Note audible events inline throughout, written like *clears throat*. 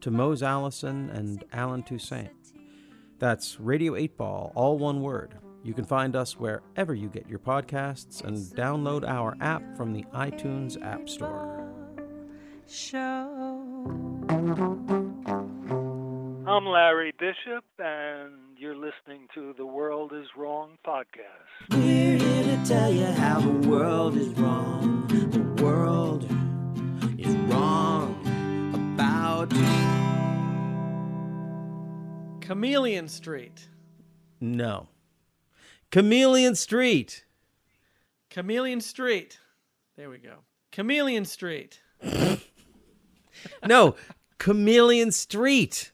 to Mose Allison and Allen Toussaint. That's Radio 8 Ball, all one word. You can find us wherever you get your podcasts and download our app from the iTunes App Store. Show. I'm Larry Bishop, and you're listening to the World is Wrong podcast. We're here to tell you how the world is wrong. The world is wrong about Chameleon Street. No. Chameleon Street. Chameleon Street. There we go. Chameleon Street. *laughs* No, Chameleon Street.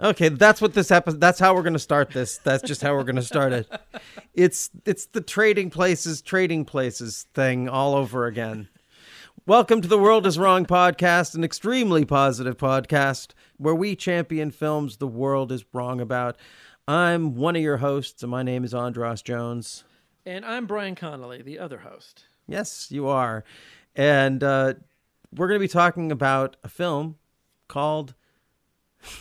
Okay, that's what this episode. That's how we're going to start this. That's just how we're going to start it. It's it's the trading places, trading places thing all over again. Welcome to the World is Wrong podcast, an extremely positive podcast where we champion films the world is wrong about. I'm one of your hosts, and my name is Andras Jones. And I'm Bryan Connolly, the other host. Yes, you are. And uh, we're going to be talking about a film called *laughs*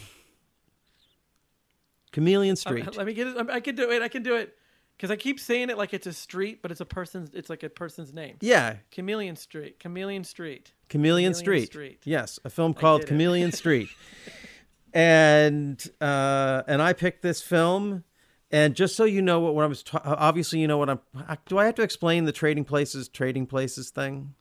Chameleon Street. Uh, let me get it. I can do it. I can do it. Because I keep saying it like it's a street, but it's a person's. It's like a person's name. yeah, Chameleon Street. Chameleon Street. Chameleon, Chameleon Street. Street. Yes, a film called it. Chameleon *laughs* Street. And uh, and I picked this film. And just so you know what, what I was, ta- obviously you know what I'm. Do I have to explain the trading places, trading places thing?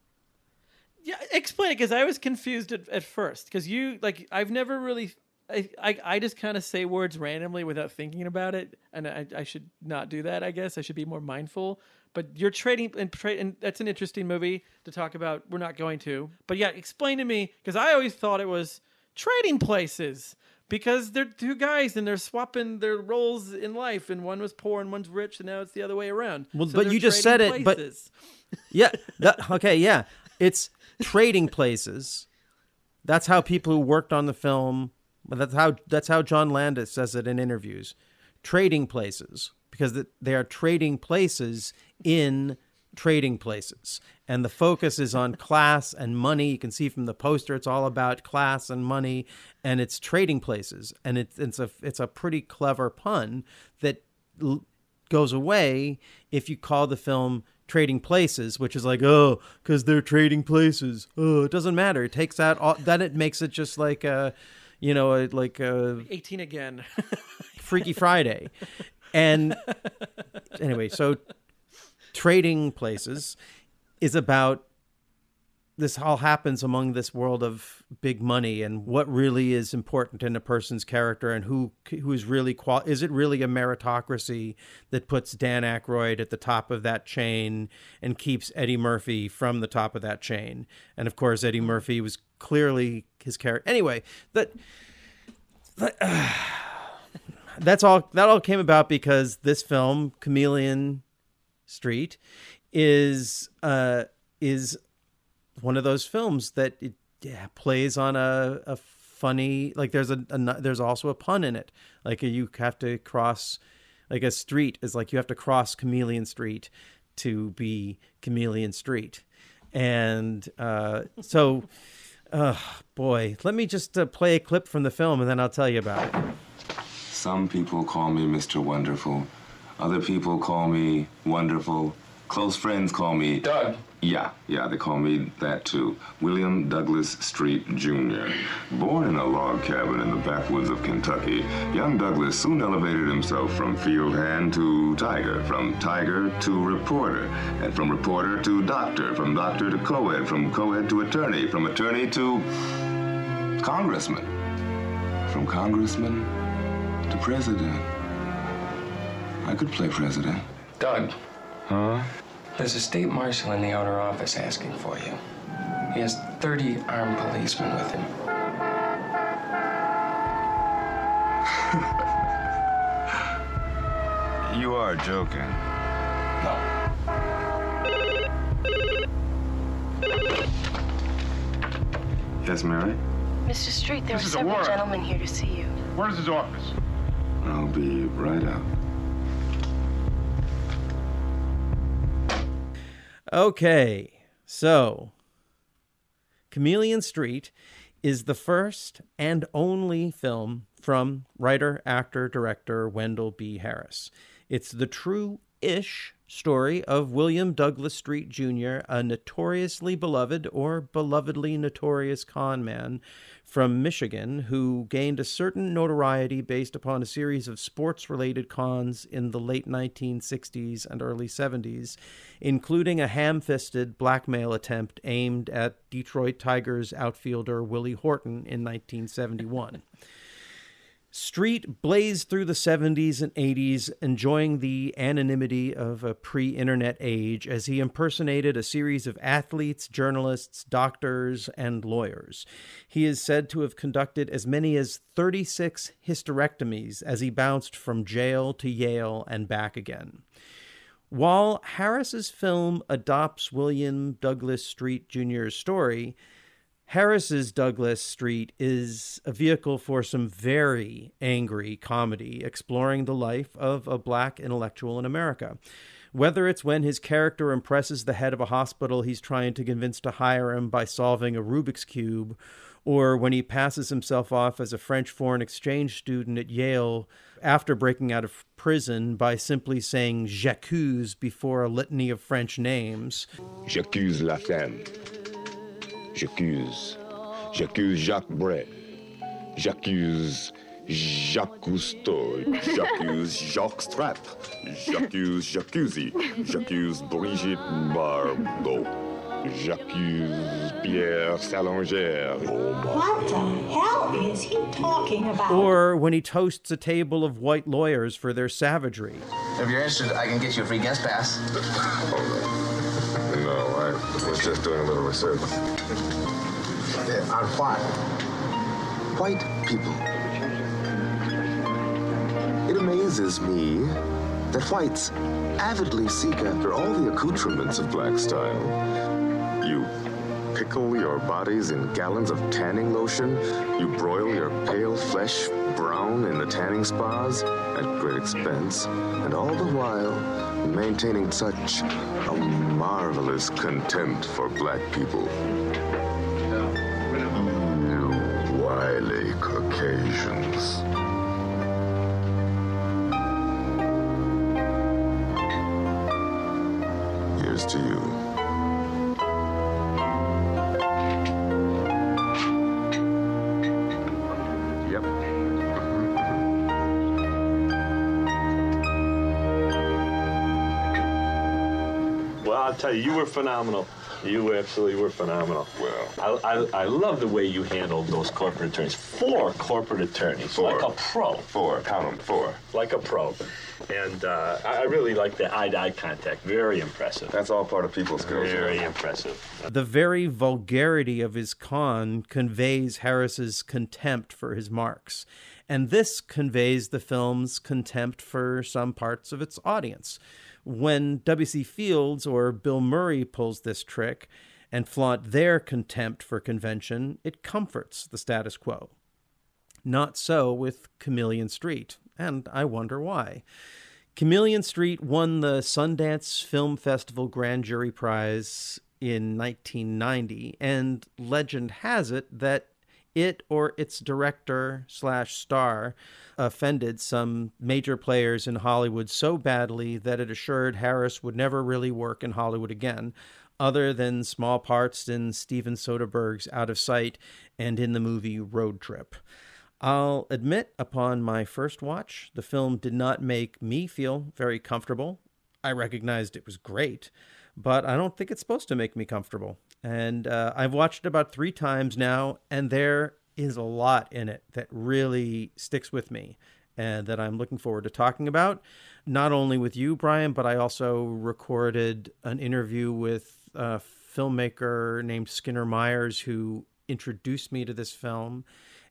Yeah, explain it because I was confused at, at first. Because you like, I've never really. I, I, I just kind of say words randomly without thinking about it, and I, I should not do that. I guess I should be more mindful. But you're trading, and, tra- and that's an interesting movie to talk about. We're not going to, but yeah, explain to me because I always thought it was trading places because they're two guys and they're swapping their roles in life, and one was poor and one's rich, and now it's the other way around. Well, So but you just said it, but- *laughs* Yeah. That, okay. Yeah. It's trading places. That's how people who worked on the film. But that's how that's how John Landis says it in interviews. Trading places because they are trading places in trading places, and the focus is on class and money. You can see from the poster, it's all about class and money, and it's trading places, and it's it's a it's a pretty clever pun that l- goes away if you call the film trading places which is like oh because they're trading places oh it doesn't matter it takes out all then it makes it just like a you know like a 18 again. *laughs* freaky friday. And anyway so trading places is about this all happens among this world of big money and what really is important in a person's character and who who is really qual is it really a meritocracy that puts Dan Aykroyd at the top of that chain and keeps Eddie Murphy from the top of that chain? And of course Eddie hmm. Murphy was clearly his character anyway that, that *sighs* that's all that all came about because this film Chameleon Street is uh is one of those films that it yeah, plays on a, a funny like there's a, a there's also a pun in it. Like you have to cross like a street is like you have to cross chameleon street to be chameleon street. And uh so uh boy let me just uh, play a clip from the film and then i'll tell you about it Some people call me Mr. Wonderful. Other people call me Wonderful. Close friends call me Doug. Yeah, yeah, they call me that too. William Douglas Street Jr. Born in a log cabin in the backwoods of Kentucky, young Douglas soon elevated himself from field hand to tiger, from tiger to reporter, and from reporter to doctor, from doctor to co-ed, from co-ed to attorney, from attorney to congressman, from congressman to president. I could play president. Doug, Huh? there's a state marshal in the outer office asking for you. He has 30 armed policemen with him. *laughs* You are joking. No. Yes, Mary? Mr. Street, there This are several gentlemen here to see you. Where's his office? I'll be right out. Okay, so Chameleon Street is the first and only film from writer, actor, director Wendell B. Harris. It's the true ish story of William Douglas Street Jr., a notoriously beloved or belovedly notorious con man from Michigan who gained a certain notoriety based upon a series of sports related cons in the late 1960s and early 70s, including a ham fisted blackmail attempt aimed at Detroit Tigers outfielder Willie Horton in 1971. Street blazed through the 70s and 80s, enjoying the anonymity of a pre internet age as he impersonated a series of athletes, journalists, doctors, and lawyers. He is said to have conducted as many as 36 hysterectomies as he bounced from jail to Yale and back again. While Harris's film adopts William Douglas Street Jr.'s story, Harris's Douglas Street is a vehicle for some very angry comedy exploring the life of a black intellectual in America. Whether it's when his character impresses the head of a hospital he's trying to convince to hire him by solving a Rubik's Cube, or when he passes himself off as a French foreign exchange student at Yale after breaking out of prison by simply saying j'accuse before a litany of French names. J'accuse la femme. J'accuse. J'accuse Jacques Bray. J'accuse Jacques Cousteau. J'accuse Jacques Strap. J'accuse Jacuzzi. J'accuse Brigitte Bardot. J'accuse Pierre Salingère. Oh. What the hell is he talking about? Or when he toasts a table of white lawyers for their savagery. If you're interested, I can get you a free guest pass. Was just doing a little research. On what? White people. It amazes me that whites avidly seek after all the accoutrements of black style. You pickle your bodies in gallons of tanning lotion. You broil your pale flesh brown in the tanning spas at great expense, and all the while maintaining such marvelous contempt for black people. You wily Caucasians. Tell you, you were phenomenal. You absolutely were phenomenal. Well. I, I, I love the way you handled those corporate attorneys. Four corporate attorneys, Four. like a pro, Four, count them, four. like a pro. And uh, I I really like the eye-to-eye contact. Very impressive. That's all part of people skills. you know. Very impressive. The very vulgarity of his con conveys Harris's contempt for his marks. And this conveys the film's contempt for some parts of its audience. When W.C. Fields or Bill Murray pulls this trick and flaunt their contempt for convention, it comforts the status quo. Not so with Chameleon Street, and I wonder why. Chameleon Street won the Sundance Film Festival Grand Jury Prize in 1990, and legend has it that it or its director slash star offended some major players in Hollywood so badly that it assured Harris would never really work in Hollywood again, other than small parts in Steven Soderbergh's Out of Sight and in the movie Road Trip. I'll admit, upon my first watch, the film did not make me feel very comfortable. I recognized it was great, but I don't think it's supposed to make me comfortable. And uh, I've watched it about three times now, and there is a lot in it that really sticks with me and that I'm looking forward to talking about, not only with you, Bryan, but I also recorded an interview with a filmmaker named Skinner Myers who introduced me to this film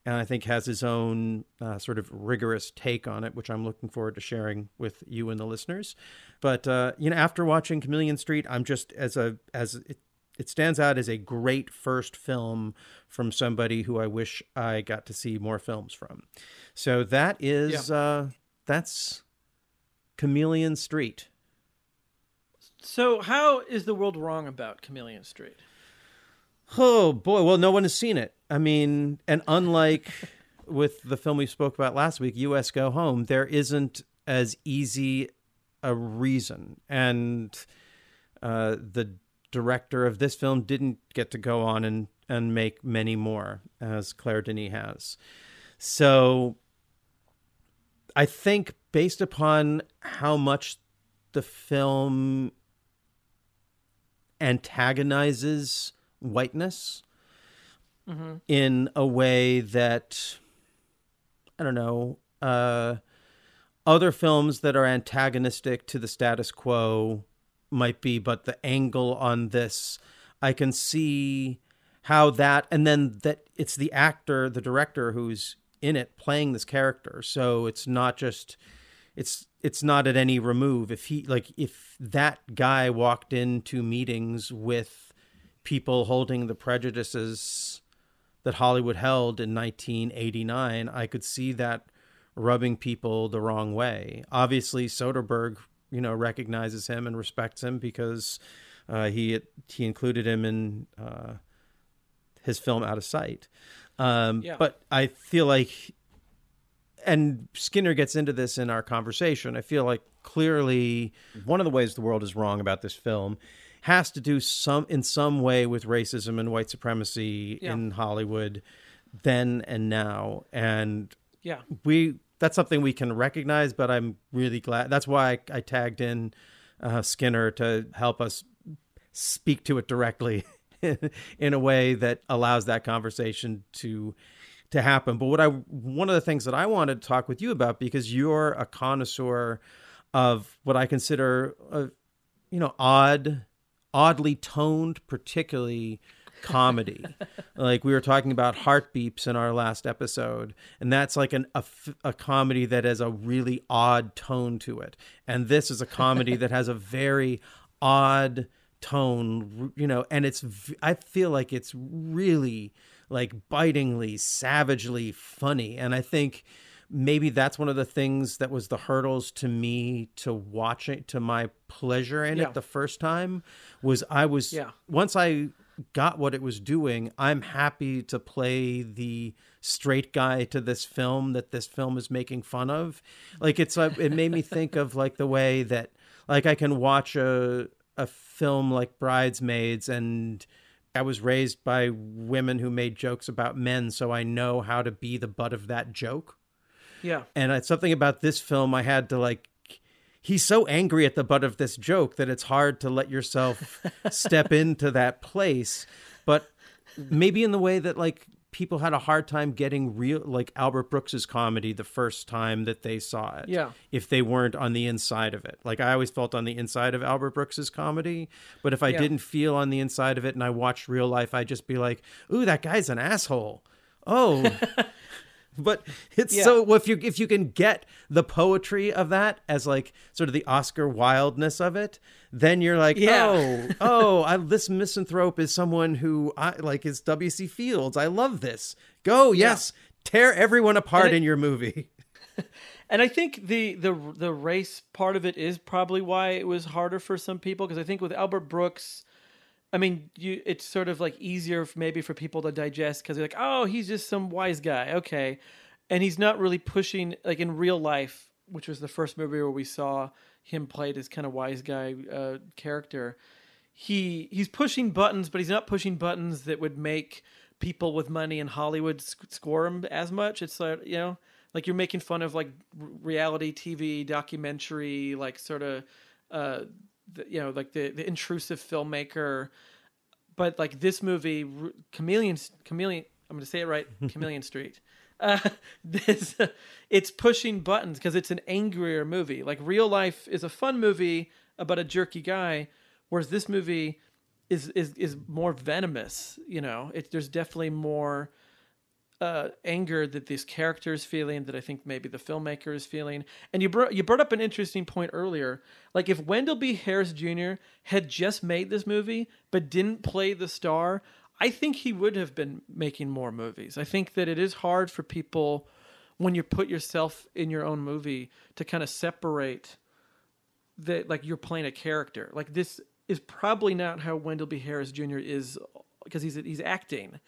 and I think has his own uh, sort of rigorous take on it, which I'm looking forward to sharing with you and the listeners. But uh, you know, after watching Chameleon Street, I'm just as a as it, stands out as a great first film from somebody who I wish I got to see more films from. So that is Yeah. uh, that's Chameleon Street. So how is the world wrong about Chameleon Street? Oh boy, well, no one has seen it. I mean, and unlike *laughs* with the film we spoke about last week, U.S. Go Home, there isn't as easy a reason, and uh, the director of this film didn't get to go on and and make many more, as Claire Denis has. So, I think based upon how much the film antagonizes whiteness Mhm. in a way that I don't know uh, other films that are antagonistic to the status quo might be, but the angle on this, I can see how that, and then that it's the actor, the director who's in it playing this character, so it's not just it's it's not at any remove. If he like if that guy walked into meetings with people holding the prejudices that Hollywood held in 1989 I could see that rubbing people the wrong way. Obviously Soderbergh you know recognizes him and respects him because uh, he he included him in uh, his film Out of Sight um, Yeah. but I feel like and Skinner gets into this in our conversation. I feel like clearly one of the ways the world is wrong about this film has to do some in some way with racism and white supremacy Yeah. in Hollywood then and now. And Yeah. we that's something we can recognize, but I'm really glad that's why I, I tagged in uh, Skinner to help us speak to it directly *laughs* in a way that allows that conversation to to happen. But what I one of the things that I wanted to talk with you about because you're a connoisseur of what I consider a you know odd oddly toned particularly comedy like we were talking about heartbeeps in our last episode and that's like an a, a comedy that has a really odd tone to it and this is a comedy that has a very odd tone you know and it's I feel like it's really like bitingly savagely funny and i think maybe that's one of the things that was the hurdles to me to watching to my pleasure in Yeah. it the first time was i was Yeah. once i got what it was doing i'm happy to play the straight guy to this film that this film is making fun of like it's uh, it made me think of like the way that like i can watch a a film like bridesmaids and I was raised by women who made jokes about men, so I know how to be the butt of that joke. Yeah. And it's something about this film I had to like he's so angry at the butt of this joke that it's hard to let yourself *laughs* step into that place. But maybe in the way that like people had a hard time getting real like Albert Brooks's comedy the first time that they saw it. Yeah. If they weren't on the inside of it. Like I always felt on the inside of Albert Brooks's comedy, but if I Yeah. didn't feel on the inside of it and I watched real life, I'd just be like, "Ooh, that guy's an asshole." Oh, *laughs* but it's Yeah. so if you if you can get the poetry of that as like sort of the Oscar wildness of it, then you're like, Yeah. oh, oh, I, this misanthrope is someone who I like is W.C. Fields. I love this. Go, yes, tear everyone apart it- in your movie. *laughs* And I think the the the race part of it is probably why it was harder for some people because I think with Albert Brooks, I mean, you it's sort of like easier maybe for people to digest because they're like, oh, he's just some wise guy, okay, and he's not really pushing like in real life, which was the first movie where we saw him played as kind of wise guy uh, character. He he's pushing buttons, but he's not pushing buttons that would make people with money in Hollywood squirm as much. It's like you know, like you're making fun of like reality TV documentary, like sort of, uh, the, you know, like the the intrusive filmmaker. But like this movie, R- Chameleon, Chameleon. I'm going to say it right, *laughs* Chameleon Street. Uh, *laughs* this it's pushing buttons because it's an angrier movie. Like real life is a fun movie about a jerky guy, whereas this movie is is is more venomous. You know, it, there's definitely more uh, anger that this character is feeling, that I think maybe the filmmaker is feeling. And you brought you brought up an interesting point earlier. Like if Wendell B. Harris Jr. had just made this movie but didn't play the star, I think he would have been making more movies. I think that it is hard for people when you put yourself in your own movie to kind of separate that like you're playing a character. Like this is probably not how Wendell B. Harris Jr. is because he's he's acting.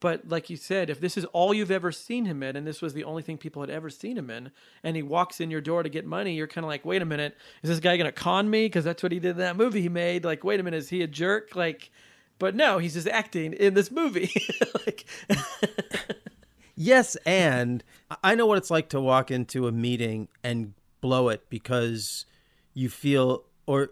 But like you said, if this is all you've ever seen him in, and this was the only thing people had ever seen him in, and he walks in your door to get money, you're kind of like, wait a minute, is this guy gonna con me? Because that's what he did in that movie he made. Like, wait a minute, is he a jerk? Like, but no, he's just acting in this movie. *laughs* like, *laughs* Yes, and I know what it's like to walk into a meeting and blow it because you feel or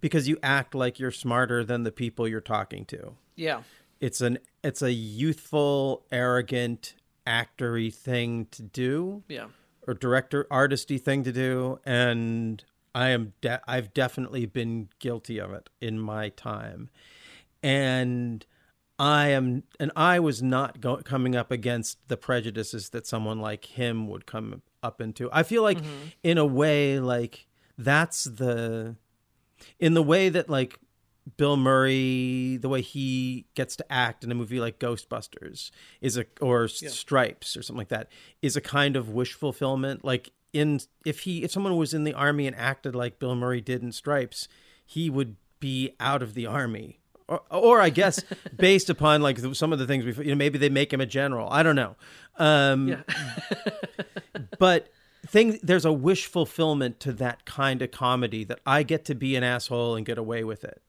because you act like you're smarter than the people you're talking to. yeah, It's an it's a youthful, arrogant, actory thing to do yeah, or director artisty thing to do and I am de- I've definitely been guilty of it in my time. And I am and I was not go- coming up against the prejudices that someone like him would come up into. I feel like mm-hmm. in a way like that's the in the way that like Bill Murray, the way he gets to act in a movie like Ghostbusters is a or Stripes or something like that is a kind of wish fulfillment. Like in if he if someone was in the army and acted like Bill Murray did in Stripes, he would be out of the army. Or, or I guess *laughs* based upon like some of the things we you know maybe they make him a general. I don't know. Um, yeah. *laughs* but thing there's a wish fulfillment to that kind of comedy that I get to be an asshole and get away with it.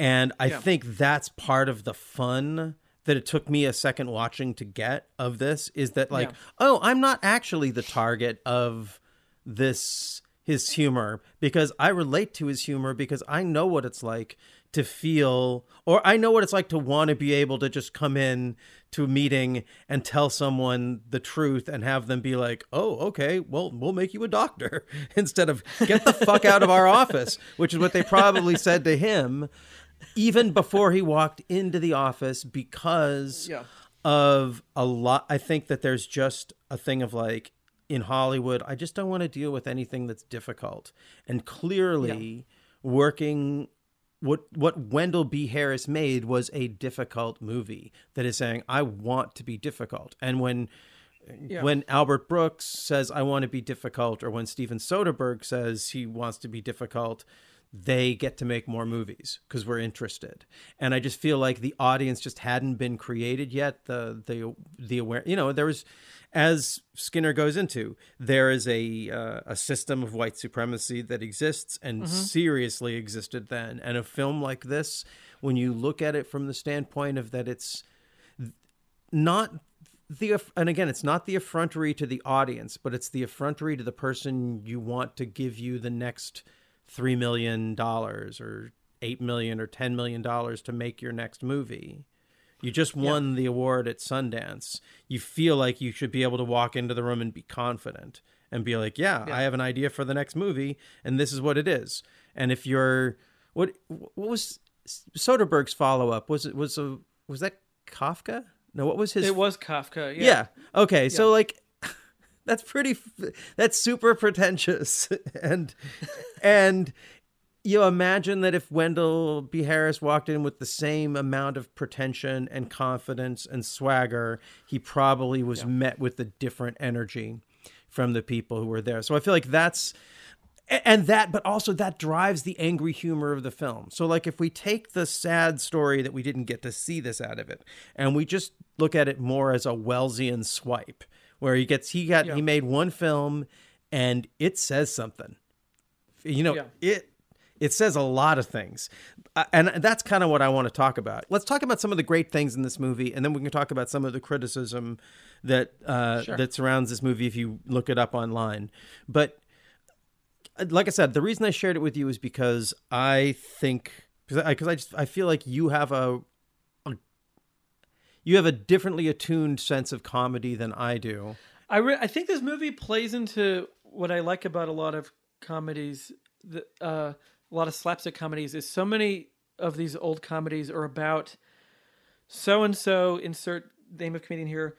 And I Yeah. think that's part of the fun that it took me a second watching to get of this is that like, Yeah. oh, I'm not actually the target of this his humor because I relate to his humor because I know what it's like to feel or I know what it's like to want to be able to just come in to a meeting and tell someone the truth and have them be like, "Oh, okay, well, we'll make you a doctor." *laughs* Instead of "Get the fuck out of our office," which is what they probably said to him even before he walked into the office because Yeah. of a lot I think that there's just a thing of like in Hollywood, I just don't want to deal with anything that's difficult. And clearly working what what Wendell B. Harris made was a difficult movie that is saying, I want to be difficult. And when Yeah. when Albert Brooks says I want to be difficult, or when Steven Soderbergh says he wants to be difficult, they get to make more movies because we're interested. And I just feel like the audience just hadn't been created yet. The the the aware, you know, there was, as Skinner goes into, there is a uh, a system of white supremacy that exists and seriously existed then. And a film like this, when you look at it from the standpoint of that, it's not the and again it's not the effrontery to the audience but it's the effrontery to the person you want to give you the next 3 million dollars or 8 million or 10 million dollars to make your next movie you just won the award at Sundance you feel like you should be able to walk into the room and be confident and be like yeah, I have an idea for the next movie and this is what it is and if you're what what was Soderbergh's follow up was it was a was that Kafka no what was his it was Kafka. Yeah. yeah. Okay. So like that's pretty that's super pretentious *laughs* and and you imagine that if Wendell B. Harris walked in with the same amount of pretension and confidence and swagger, he probably was met with a different energy from the people who were there. So I feel like that's and that but also that drives the angry humor of the film so like if we take the sad story that we didn't get to see this out of it and we just look at it more as a wellesian swipe where he gets he got he made one film and it says something. You know Yeah. it it says a lot of things. Uh, and that's kind of what i want to talk about. Let's talk about some of the great things in this movie and then we can talk about some of the criticism that uh, Sure. that surrounds this movie if you look it up online. But like I said, the reason I shared it with you is because I think because I, 'cause I just I feel like you have a you have a differently attuned sense of comedy than I do. I re- I think this movie plays into what I like about a lot of comedies, the, uh, a lot of slapstick comedies, is so many of these old comedies are about so and so insert name of comedian here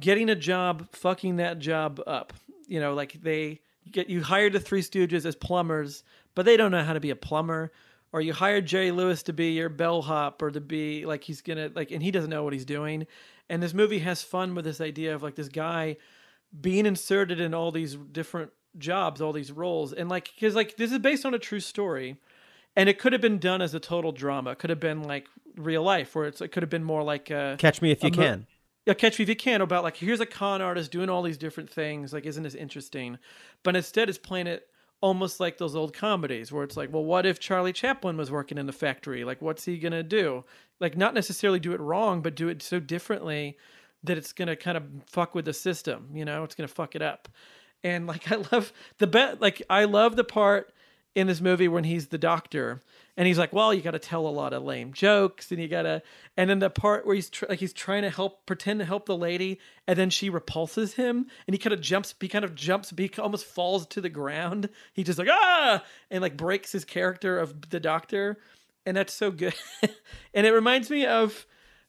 getting a job, fucking that job up. You know, like they get you hired the Three Stooges as plumbers, but they don't know how to be a plumber. Or you hired Jerry Lewis to be your bellhop, or to be like he's gonna like, and he doesn't know what he's doing. And this movie has fun with this idea of like this guy being inserted in all these different jobs, all these roles, and like because like this is based on a true story, and it could have been done as a total drama. It could have been like real life, where it's it could have been more like a, Catch Me If You mo- Can. yeah, Catch Me If You Can about like here's a con artist doing all these different things. Like, isn't this interesting? But instead, it's playing it almost like those old comedies where it's like, well, what if Charlie Chaplin was working in the factory? Like, what's he gonna do? Like, not necessarily do it wrong, but do it so differently that it's gonna kind of fuck with the system. You know, it's gonna fuck it up. And like, *laughs* I love the bet. Like, I love the part in this movie when he's the doctor and he's like well you got to tell a lot of lame jokes and you got to and then the part where he's tr- like he's trying to help pretend to help the lady and then she repulses him and he kind of jumps he kind of jumps he almost falls to the ground. He just like ah! and like breaks his character of the doctor and that's so good. *laughs* And it reminds me of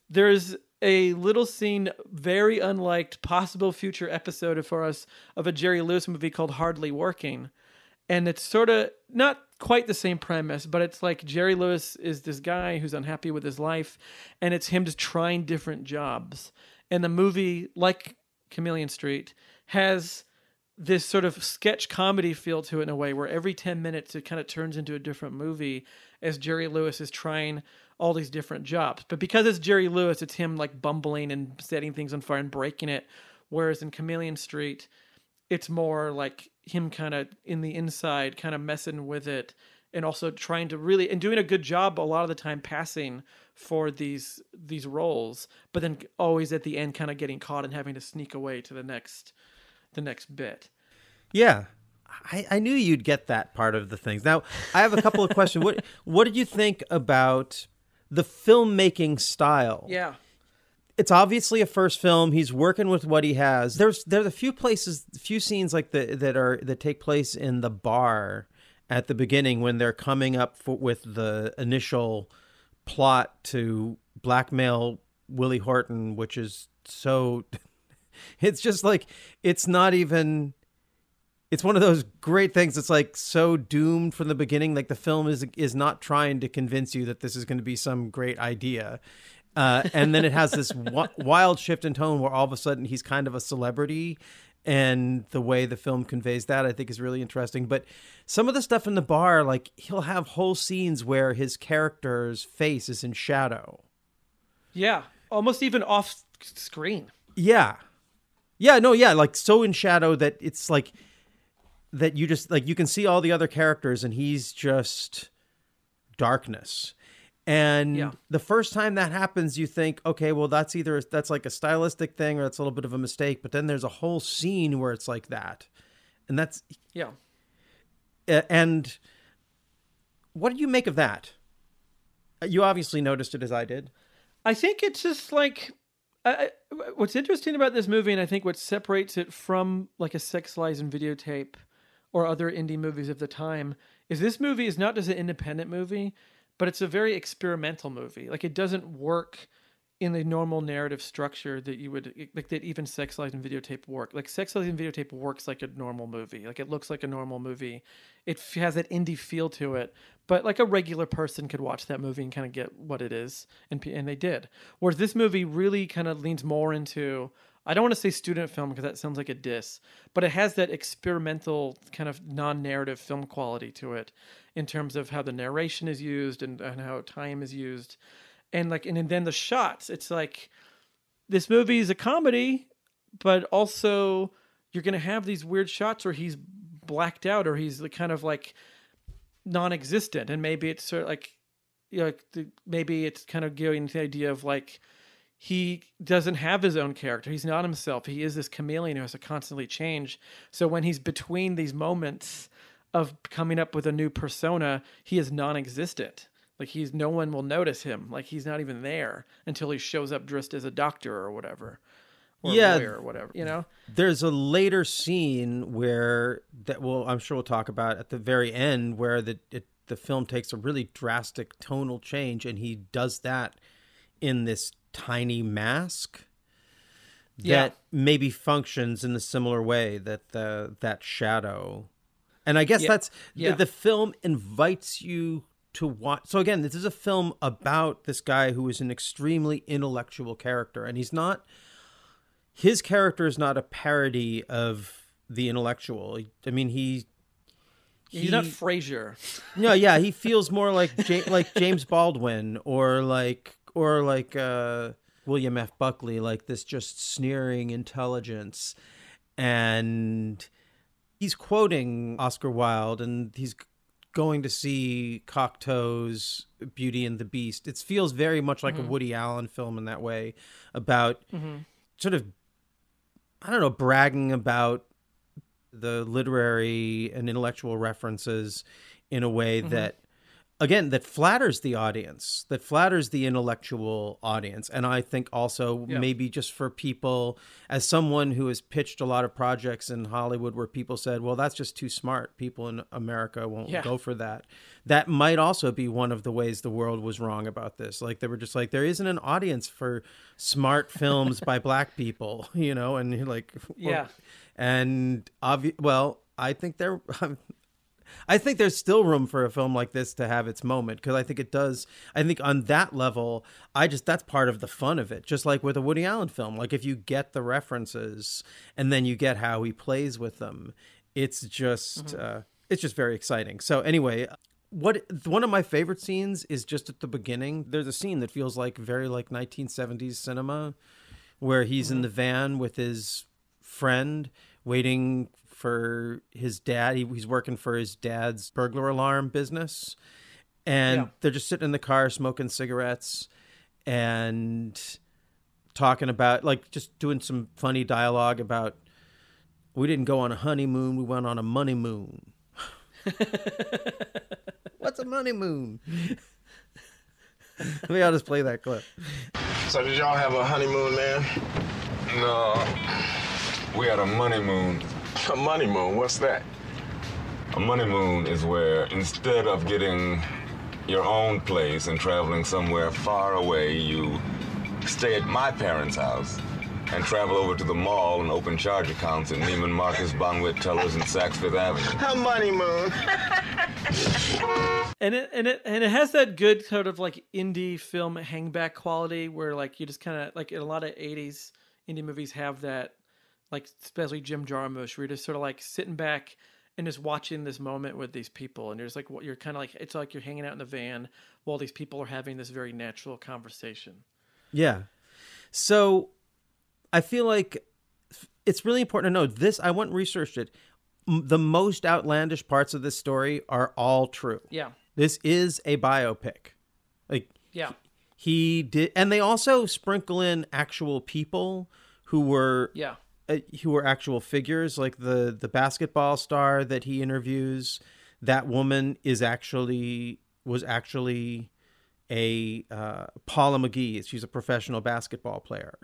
there's a little scene very unliked possible future episode for us of a jerry lewis movie called hardly working and it's sort of not quite the same premise, but it's like Jerry Lewis is this guy who's unhappy with his life, and it's him just trying different jobs. And the movie, like Chameleon Street, has this sort of sketch comedy feel to it in a way where every 10 minutes it kind of turns into a different movie as Jerry Lewis is trying all these different jobs. But because it's Jerry Lewis, it's him like bumbling and setting things on fire and breaking it. Whereas in Chameleon Street, it's more like him kind of in the inside, kind of messing with it, and also trying to really and doing a good job a lot of the time passing for these these roles, but then always at the end kind of getting caught and having to sneak away to the next the next bit. Yeah. I, I knew you'd get that part of the things. Now, I have a couple of *laughs* questions. What what did you think about the filmmaking style? Yeah. It's obviously a first film. He's working with what he has. There's there's a few places, a few scenes like the that are that take place in the bar at the beginning when they're coming up for, with the initial plot to blackmail Willie Horton, which is so. *laughs* It's just like it's not even it's one of those great things it's like so doomed from the beginning like the film is is not trying to convince you that this is going to be some great idea uh, and then it has this w- wild shift in tone where all of a sudden he's kind of a celebrity and the way the film conveys that i think is really interesting. But some of the stuff in the bar like he'll have whole scenes where his character's face is in shadow. Yeah, almost even off screen. yeah. Yeah no yeah like so in shadow that it's like that you just like you can see all the other characters and he's just darkness and Yeah. the first time that happens you think okay well that's either that's like a stylistic thing or that's a little bit of a mistake. But then there's a whole scene where it's like that. And that's Yeah. and what did you make of that? You obviously noticed it as i did. I think it's just like I- what's interesting about this movie, and I think what separates it from like a Sex Lies and Videotape or other indie movies of the time is this movie is not just an independent movie, but it's a very experimental movie. Like it doesn't work in the normal narrative structure that you would like that even Sex Lies and Videotape work. Like Sex Lies and Videotape works like a normal movie. Like it looks like a normal movie. It has that indie feel to it, but like a regular person could watch that movie and kind of get what it is, and and they did. Whereas this movie really kind of leans more into I don't want to say student film because that sounds like a diss, but it has that experimental kind of non-narrative film quality to it in terms of how the narration is used and, and how time is used. And like and then the shots, it's like this movie is a comedy, but also you're gonna have these weird shots where he's blacked out or he's kind of like non-existent, and maybe it's sort of like you know, maybe it's kind of giving the idea of like he doesn't have his own character. He's not himself. He is this chameleon who has to constantly change. So when he's between these moments of coming up with a new persona, he is non-existent. Like he's no one will notice him. Like he's not even there until he shows up dressed as a doctor or whatever. Or Yeah. or whatever. You know? there's a later scene where that will I'm sure we'll talk about at the very end where the it, the film takes a really drastic tonal change and he does that in this tiny mask Yeah. that maybe functions in the similar way that the that shadow and i guess Yeah. that's Yeah. the, the film invites you to watch so again this is a film about this guy who is an extremely intellectual character and he's not his character is not a parody of the intellectual i mean he He's not he- Frasier. no, yeah, he feels more like ja- like James Baldwin or like or like uh, William F. Buckley, like this just sneering intelligence, and he's quoting Oscar Wilde, and he's going to see Cocteau's Beauty and the Beast. It feels very much like a mm-hmm. Woody Allen film in that way, about mm-hmm. sort of I don't know, bragging about the literary and intellectual references in a way mm-hmm. that again that flatters the audience that flatters the intellectual audience and i think also Yeah. maybe just for people as someone who has pitched a lot of projects in hollywood where people said well that's just too smart people in america won't Yeah. go for that that might also be one of the ways the world was wrong about this like they were just like there isn't an audience for smart films by *laughs* black people *laughs* you know and you're like Yeah. and obvi- well i think there *laughs* i think there's still room for a film like this to have its moment because i think it does i think on that level i just that's part of the fun of it just like with a woody allen film. Like if you get the references and then you get how he plays with them it's just uh, it's just very exciting. So anyway what one of my favorite scenes is just at the beginning. There's a scene that feels like very like 1970s cinema where he's in the van with his friend waiting for his dad. He, he's working for his dad's burglar alarm business. And Yeah. they're just sitting in the car smoking cigarettes and talking about, like, just doing some funny dialogue about we didn't go on a honeymoon, we went on a money moon. *laughs* What's a money moon? Maybe I'll just play that clip. So did y'all have a honeymoon, man? No, we had a money moon. A money moon? What's that? A money moon is where instead of getting your own place and traveling somewhere far away, you stay at my parents' house and travel over to the mall and open charge accounts at Neiman Marcus, Bonwit Tellers, and Saks Fifth Avenue. A money moon. *laughs* and it and it and it has that good sort of like indie film hangback quality where like you just kind of like in a lot of 80s indie movies have that like especially Jim Jarmusch where you're just sort of like sitting back and just watching this moment with these people and you're just like what you're kind of like it's like you're hanging out in the van while these people are having this very natural conversation. Yeah. So I feel like it's really important to know this. I went and researched it. The most outlandish parts of this story are all true. Yeah. This is a biopic. Like Yeah. he did, and they also sprinkle in actual people who were Yeah. Uh, who are actual figures like the the basketball star that he interviews that woman is actually was actually a uh, Paula McGee. She's a professional basketball player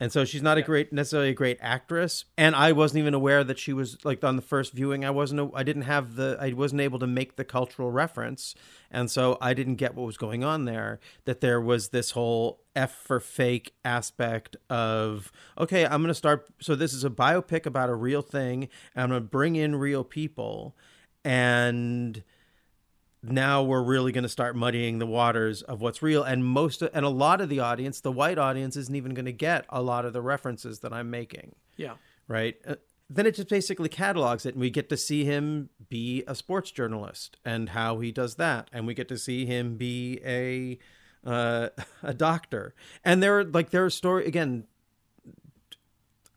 and so she's not a great necessarily a great actress. And I wasn't even aware that she was like on the first viewing I wasn't I didn't have the I wasn't able to make the cultural reference. And so I didn't get what was going on there that there was this whole F for fake aspect of okay I'm going to start so this is a biopic about a real thing and I'm going to bring in real people. And now we're really going to start muddying the waters of what's real and most and a lot of the audience the white audience isn't even going to get a lot of the references that i'm making Yeah. right Uh, then it just basically catalogs it and we get to see him be a sports journalist and how he does that and we get to see him be a uh, *laughs* a doctor and there are like there are story again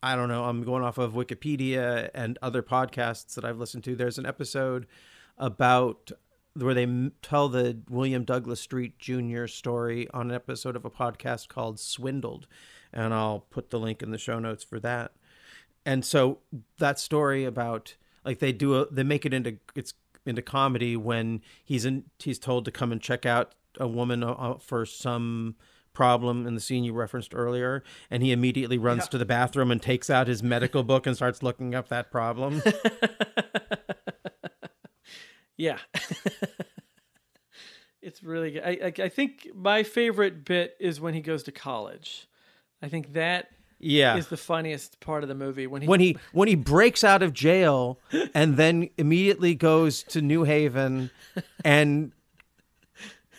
I don't know. I'm going off of Wikipedia and other podcasts that I've listened to. There's an episode about where they tell the William Douglas Street Jr. story on an episode of a podcast called Swindled, and I'll put the link in the show notes for that. And so that story about like they do a, they make it into it's into comedy when he's in he's told to come and check out a woman uh, for some problem in the scene you referenced earlier and he immediately runs Yeah. to the bathroom and takes out his medical book and starts looking up that problem *laughs* Yeah. *laughs* it's really good. I, I I think my favorite bit is when he goes to college. I think that Yeah. is the funniest part of the movie when he when he when he breaks out of jail and then immediately goes to New Haven and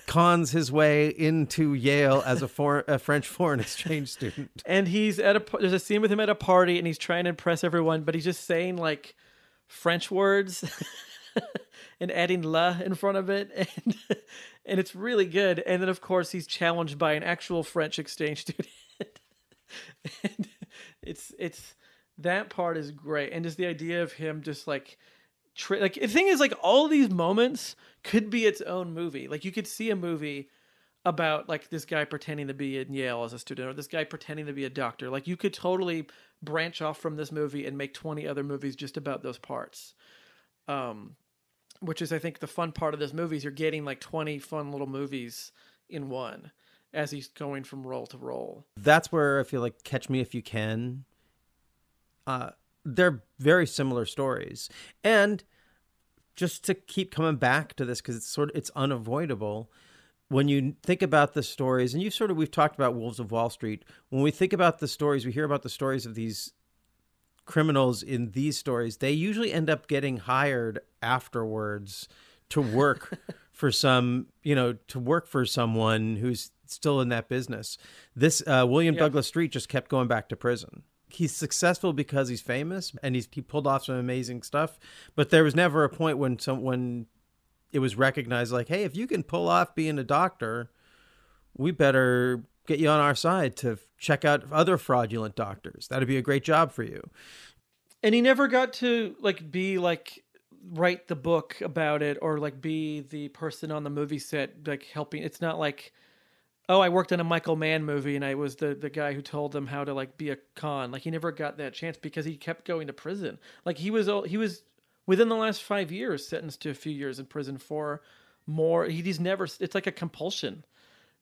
cons his way into Yale as a, for, a French foreign exchange student. and he's at a there's a scene with him at a party and he's trying to impress everyone but he's just saying like french words *laughs* *laughs* and adding la in front of it *laughs* and and it's really good and then of course he's challenged by an actual french exchange *laughs* student and it's it's that part is great and just the idea of him just like tri- like the thing is like all these moments could be its own movie like you could see a movie about like this guy pretending to be in Yale as a student or this guy pretending to be a doctor. Like you could totally branch off from this movie and make 20 other movies just about those parts. Um which is I think the fun part of this movie is you're getting like 20 fun little movies in one as he's going from role to role. That's where I feel like Catch Me If You Can. Uh, they're very similar stories, and just to keep coming back to this because it's sort of it's unavoidable when you think about the stories and you've sort of we've talked about wolves of wall street when we think about the stories we hear about the stories of these criminals in these stories they usually end up getting hired afterwards to work *laughs* for some you know to work for someone who's still in that business this uh, william Yeah. douglas street just kept going back to prison he's successful because he's famous and he's he pulled off some amazing stuff but there was never a point when some when it was recognized like hey if you can pull off being a doctor we better get you on our side to check out other fraudulent doctors that'd be a great job for you And he never got to like be like write the book about it or like be the person on the movie set like helping. It's not like oh, I worked on a Michael Mann movie and I was the the guy who told them how to like be a con. Like he never got that chance because he kept going to prison. Like he was he was within the last 5 years sentenced to a few years in prison for more he, he's never it's like a compulsion.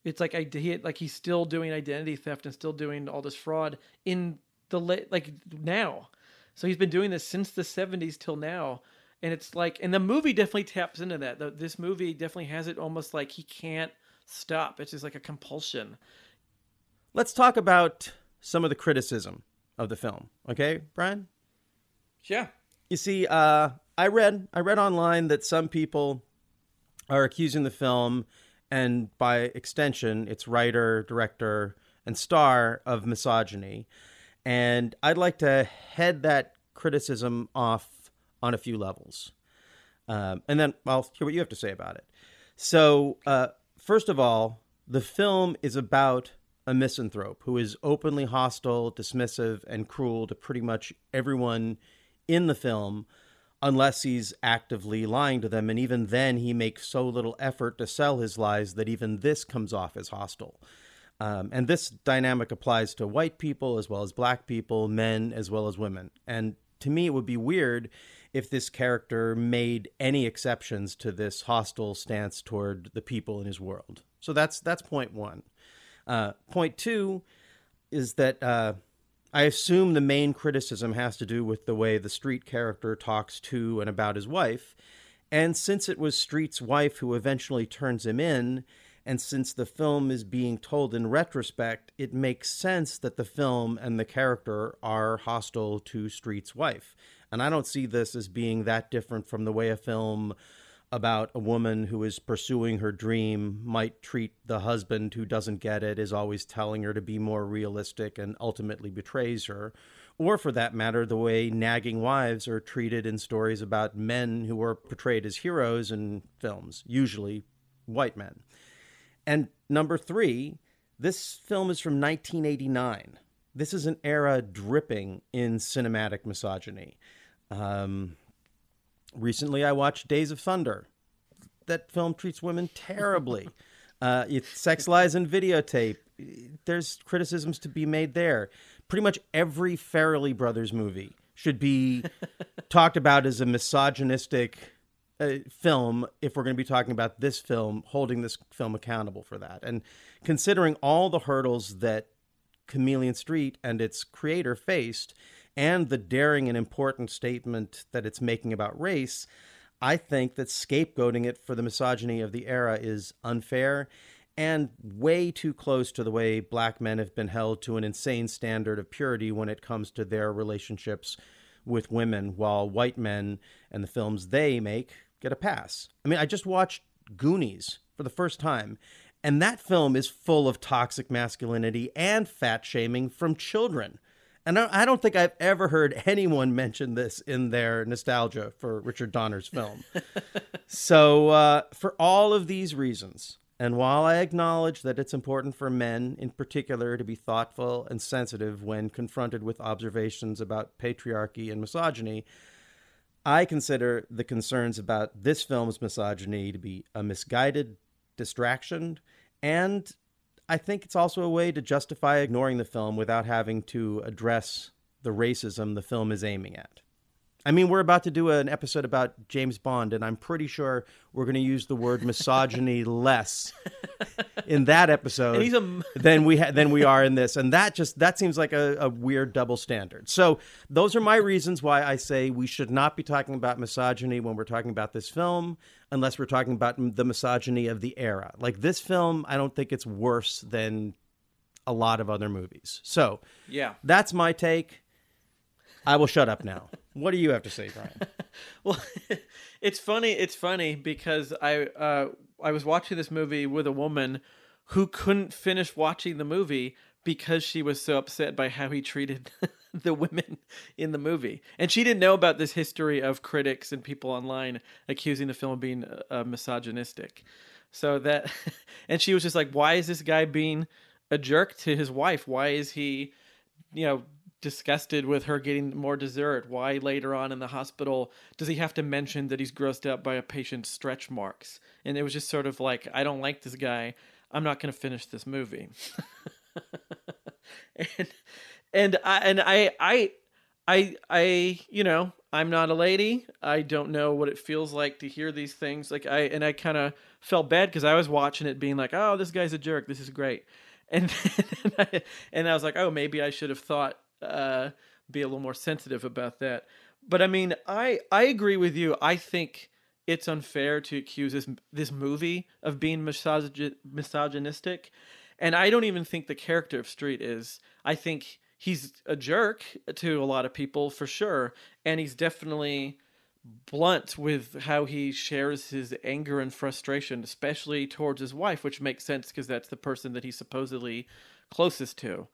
It's like I he, like he's still doing identity theft and still doing all this fraud in the late like now. So he's been doing this since the 70s till now. And it's like, and the movie definitely taps into that. The, this movie definitely has it almost like he can't stop. It's just like a compulsion. let's talk about some of the criticism of the film okay Bryan Yeah. You see, uh, I read I read online that some people are accusing the film, and by extension, its writer, director, and star of misogyny. And I'd like to head that criticism off on a few levels, um, and then I'll hear what you have to say about it. So, uh, first of all, the film is about a misanthrope who is openly hostile, dismissive, and cruel to pretty much everyone in the film unless he's actively lying to them. And even then, he makes so little effort to sell his lies that even this comes off as hostile. Um, and this dynamic applies to white people as well as black people, men as well as women. And to me, it would be weird if this character made any exceptions to this hostile stance toward the people in his world. So that's that's point one. Uh, point two is that uh, I assume the main criticism has to do with the way the Street character talks to and about his wife. And since it was Street's wife who eventually turns him in, and since the film is being told in retrospect, it makes sense that the film and the character are hostile to Street's wife. And I don't see this as being that different from the way a film about a woman who is pursuing her dream might treat the husband who doesn't get it, is always telling her to be more realistic and ultimately betrays her. Or, for that matter, the way nagging wives are treated in stories about men who are portrayed as heroes in films, usually white men. And number three, this film is from 1989. This is an era dripping in cinematic misogyny. Um, recently, I watched Days of Thunder. That film treats women terribly. *laughs* uh, it's sex lies and videotape. There's criticisms to be made there. Pretty much every Farrelly Brothers movie should be *laughs* talked about as a misogynistic uh, film if we're going to be talking about this film, holding this film accountable for that. And considering all the hurdles that Chameleon Street and its creator faced, and the daring and important statement that it's making about race, I think that scapegoating it for the misogyny of the era is unfair. and way too close to the way black men have been held to an insane standard of purity when it comes to their relationships with women, while white men and the films they make get a pass. I mean, I just watched Goonies for the first time, and that film is full of toxic masculinity and fat shaming from children. And I don't think I've ever heard anyone mention this in their nostalgia for Richard Donner's film. *laughs* so, uh, for all of these reasons, and while I acknowledge that it's important for men in particular to be thoughtful and sensitive when confronted with observations about patriarchy and misogyny, I consider the concerns about this film's misogyny to be a misguided distraction, and I think it's also a way to justify ignoring the film without having to address the racism the film is aiming at. I mean, we're about to do an episode about James Bond, and I'm pretty sure we're going to use the word misogyny *laughs* less in that episode he's a- than we ha- than we are in this, and that just that seems like a, a weird double standard. So those are my reasons why I say we should not be talking about misogyny when we're talking about this film, unless we're talking about the misogyny of the era. Like this film, I don't think it's worse than a lot of other movies. So Yeah. that's my take. I will shut up now. What do you have to say, Bryan? *laughs* Well, *laughs* it's funny. It's funny because I uh, I was watching this movie with a woman who couldn't finish watching the movie because she was so upset by how he treated *laughs* the women in the movie, and she didn't know about this history of critics and people online accusing the film of being uh, misogynistic. So that, and she was just like, "Why is this guy being a jerk to his wife? Why is he, you know?" Disgusted with her getting more dessert. Why later on in the hospital does he have to mention that he's grossed out by a patient's stretch marks? And it was just sort of like i don't like this guy. I'm not going to finish this movie. *laughs* And and i and i i i i you know i'm not a lady. I don't know what it feels like to hear these things. Like i and i kind of felt bad because i was watching it being like oh this guy's a jerk. This is great. And *laughs* and I, and I was like oh maybe i should have thought uh be a little more sensitive about that. But i mean i i agree with you. I think it's unfair to accuse this this movie of being misogy- misogynistic. And i don't even think the character of street is. I think he's a jerk to a lot of people for sure. And he's definitely blunt with how he shares his anger and frustration especially towards his wife which makes sense because that's the person that he's supposedly closest to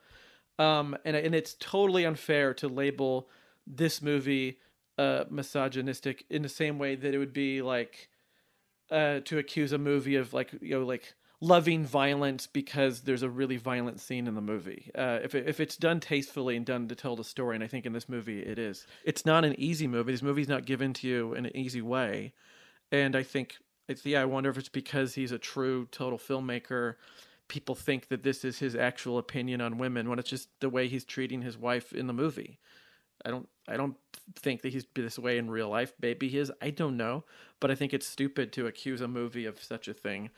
um, and and it's totally unfair to label this movie uh, misogynistic in the same way that it would be like uh, to accuse a movie of like you know like loving violence because there's a really violent scene in the movie. Uh, if it, if it's done tastefully and done to tell the story, and I think in this movie it is. It's not an easy movie. This movie's not given to you in an easy way, and I think it's yeah. I wonder if it's because he's a true total filmmaker people think that this is his actual opinion on women when it's just the way he's treating his wife in the movie. I don't I don't think that he's this way in real life. Maybe he is. I don't know, but I think it's stupid to accuse a movie of such a thing.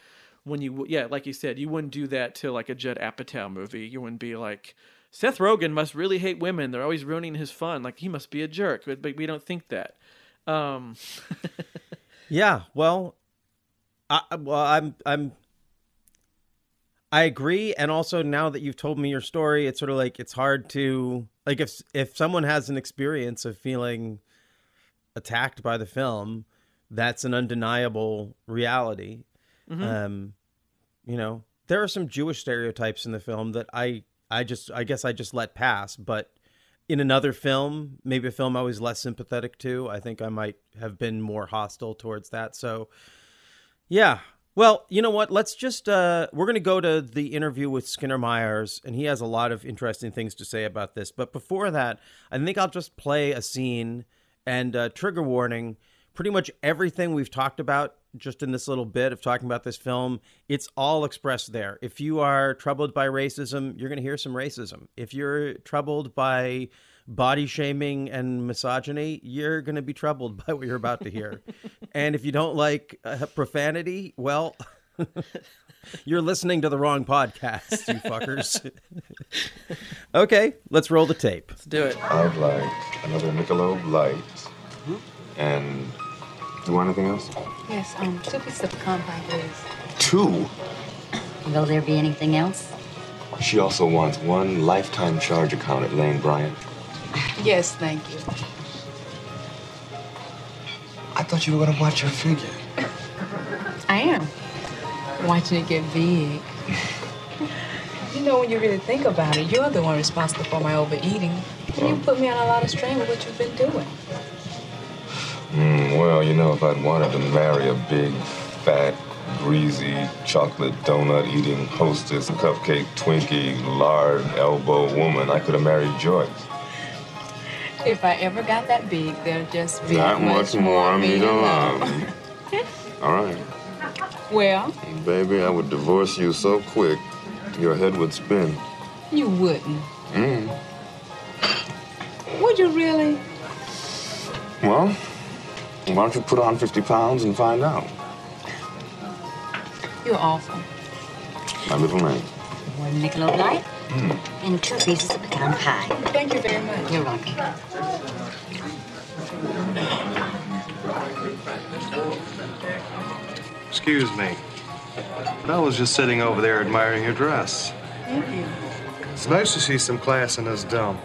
When you yeah, like you said, you wouldn't do that to like a Judd Apatow movie. You wouldn't be like Seth Rogen must really hate women. They're always ruining his fun. Like he must be a jerk. But, but we don't think that. Um *laughs* Yeah, well, I, well, I'm, I'm, I agree, and also now that you've told me your story, it's sort of like it's hard to like if if someone has an experience of feeling attacked by the film, that's an undeniable reality. Mhm. Um, you know, there are some Jewish stereotypes in the film that I, I just, I guess I just let pass, but in another film, maybe a film I was less sympathetic to, I think I might have been more hostile towards that. So, yeah. Well, you know what? Let's just uh we're going to go to the interview with Skinner Myers and he has a lot of interesting things to say about this. But before that, I think I'll just play a scene and uh trigger warning. Pretty much everything we've talked about just in this little bit of talking about this film, it's all expressed there. If you are troubled by racism, you're going to hear some racism. If you're troubled by body shaming and misogyny, you're going to be troubled *laughs* by what you're about to hear. and if you don't like uh, profanity, well, *laughs* you're listening to the wrong podcast, you fuckers. *laughs* okay, let's roll the tape. Let's do it. I'd like another Michelob Light. And do you want anything else? Yes, um, two pieces of compound, please. Two. Will there be anything else? She also wants one lifetime charge account at Lane Bryant. Yes, thank you. I thought you were gonna watch her figure. I am. Watching it get big. you know, when you really think about it, you're the one responsible for my overeating. And you put me on a lot of strain with what you've been doing. Mm, well, you know, if I'd wanted to marry a big, fat, greasy, chocolate donut eating hostess, cupcake, Twinkie, lard, elbow woman, I could have married Joyce. If I ever got that big, there'd just be Not much much more of me me to to love. love. All right. Well, Baby, I would divorce you so quick, your head would spin. you wouldn't. Mm. Would you really? Well, why don't you put on 50 pounds and find out? You're awful. My little name. One Michelob Light Hmm. and two pieces of pecan pie. Thank you very much. You're welcome. Excuse me. But I was just sitting over there admiring your dress. Thank you. It's nice to see some class in this dump.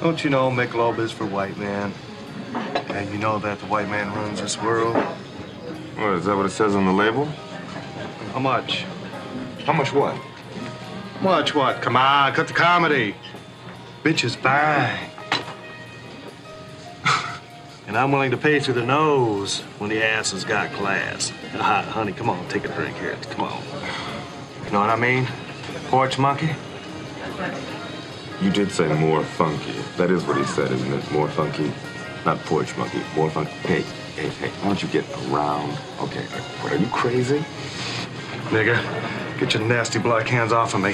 Don't you know Michelob is for white man? And you know that the white man runs this world? What, is that what it says on the label? How much? How much what? Much what? Come on, cut the comedy. Bitches buy. *laughs* and I'm willing to pay through the nose when the ass has got class. Ah, honey, come on, take a drink here. Come on. You know what I mean? Porch monkey? You did say more funky. That is what he said, isn't it? More funky. Not porch monkey, more funky. Hey, hey, hey, why don't you get around? Okay, uh, what, are you crazy? Nigga, get your nasty black hands off of me.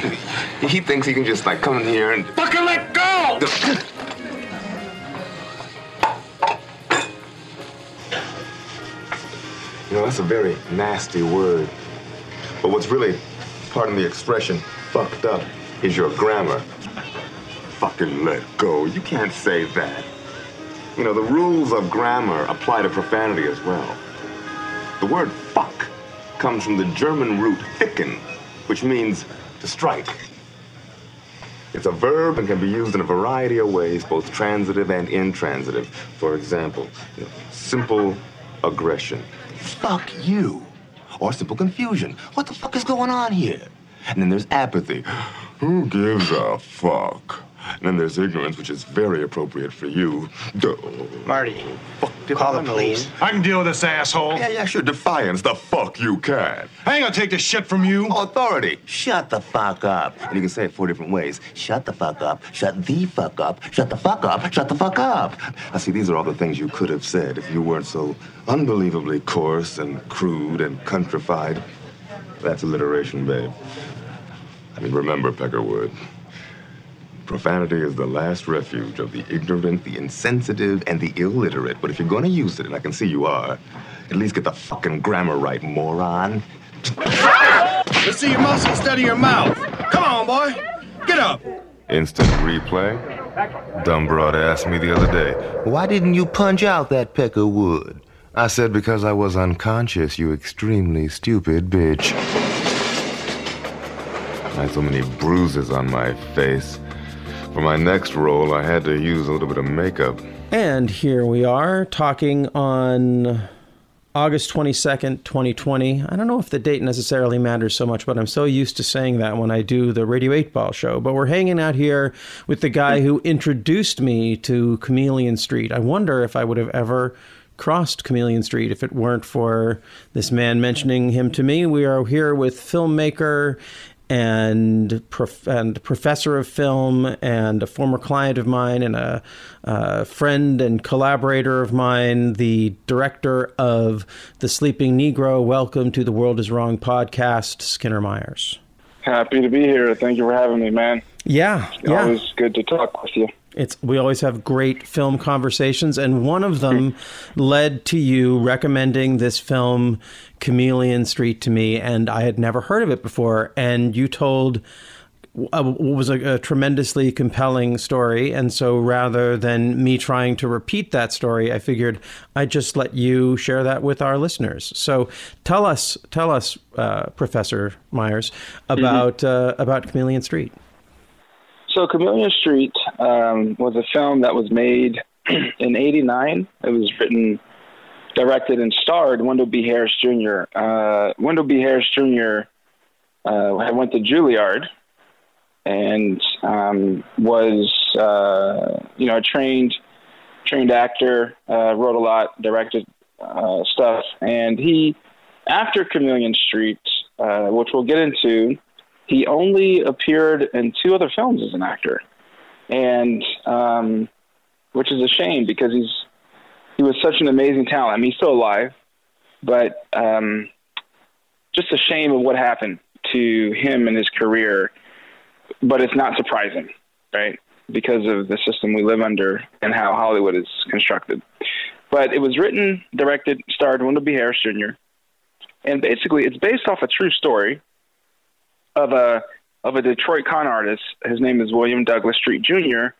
He thinks he can just, like, come in here and... Fucking let go! You know, that's a very nasty word. But what's really, pardon the expression, fucked up is your grammar. Fucking let go. You can't say that. You know, the rules of grammar apply to profanity as well. The word fuck comes from the German root ficken, which means to strike. It's a verb and can be used in a variety of ways, both transitive and intransitive. For example, you know, simple aggression. Fuck you. Or simple confusion. What the fuck is going on here? And then there's apathy. Who gives a fuck? And then there's ignorance, which is very appropriate for you. Duh. Marty, fuck call the police. I can deal with this asshole. Yeah, yeah, sure. Defiance. The fuck you can. I ain't gonna take this shit from you. Authority. Shut the fuck up. And you can say it four different ways. Shut the fuck up. Shut the fuck up. Shut the fuck up. Shut the fuck up. I see, these are all the things you could have said if you weren't so unbelievably coarse and crude and countrified. That's alliteration, babe. I mean, remember, Peckerwood. Profanity is the last refuge of the ignorant, the insensitive, and the illiterate. But if you're gonna use it, and I can see you are, at least get the fucking grammar right, moron. Let's see your muscles instead of your mouth. Come on, boy. Get up. Instant replay? Dumb broad asked me the other day, why didn't you punch out that Peckerwood? I said because I was unconscious, you extremely stupid bitch. I had so many bruises on my face. For my next role, I had to use a little bit of makeup. And here we are talking on August 22nd, 2020. I don't know if the date necessarily matters so much, but I'm so used to saying that when I do the Radio8Ball show. But we're hanging out here with the guy who introduced me to Chameleon Street. I wonder if I would have ever crossed Chameleon Street if it weren't for this man mentioning him to me. We are here with filmmaker and prof- and professor of film and a former client of mine and a, a friend and collaborator of mine, the director of The Sleeping Negro. Welcome to the World Is Wrong podcast, Skinner Myers. Happy to be here. Thank you for having me, man. Yeah, yeah. Always good to talk with you. It's we always have great film conversations, and one of them led to you recommending this film, Chameleon Street, to me, and I had never heard of it before. And you told uh, was a, a, tremendously compelling story. And so rather than me trying to repeat that story, I figured I'd just let you share that with our listeners. So tell us, tell us, uh, Professor Myers, about mm-hmm. uh, about Chameleon Street. So Chameleon Street um, was a film that was made *clears throat* in '89. It was written, directed, and starred Wendell B. Harris Jr. Uh, Wendell B. Harris Jr. Uh, went to Juilliard and um, was uh, you know a trained trained actor, uh, wrote a lot, directed uh, stuff, and he after Chameleon Street, uh, which we'll get into, he only appeared in two other films as an actor, and um, which is a shame because he's he was such an amazing talent. I mean, he's still alive, but um, just a shame of what happened to him and his career but it's not surprising, right? Because of the system we live under and how Hollywood is constructed. But it was written, directed, starred Wendell B. Harris Jr. And basically, it's based off a true story of a of a Detroit con artist. His name is William Douglas Street Jr.,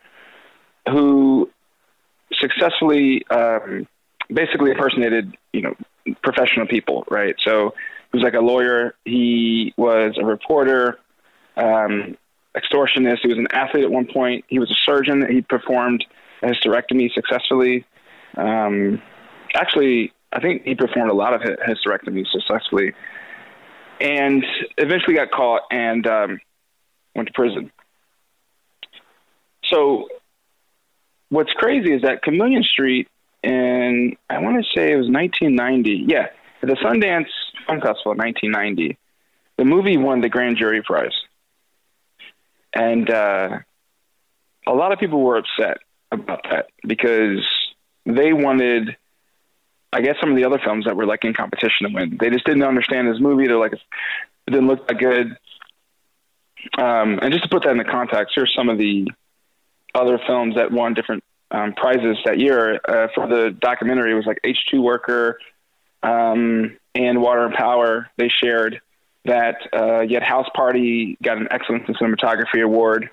who successfully, um, basically impersonated, you know, professional people, right? So he was like a lawyer. He was a reporter. Um, extortionist. He was an athlete at one point. He was a surgeon. He performed a hysterectomy successfully. Um, actually, I think he performed a lot of hysterectomies successfully, and eventually got caught and um, went to prison. So, what's crazy is that Chameleon Street, in I want to say it was 1990. Yeah, the Sundance Film Festival 1990. The movie won the grand jury prize and uh, a lot of people were upset about that because they wanted, I guess, some of the other films that were like in competition to win. They just didn't understand this movie. They're like, it didn't look that good. Um, and just to put that into context, here's some of the other films that won different um, prizes that year. Uh, for the documentary, it was like H2 Worker um, and Water and Power. They shared that uh, yet House Party got an Excellence in Cinematography award.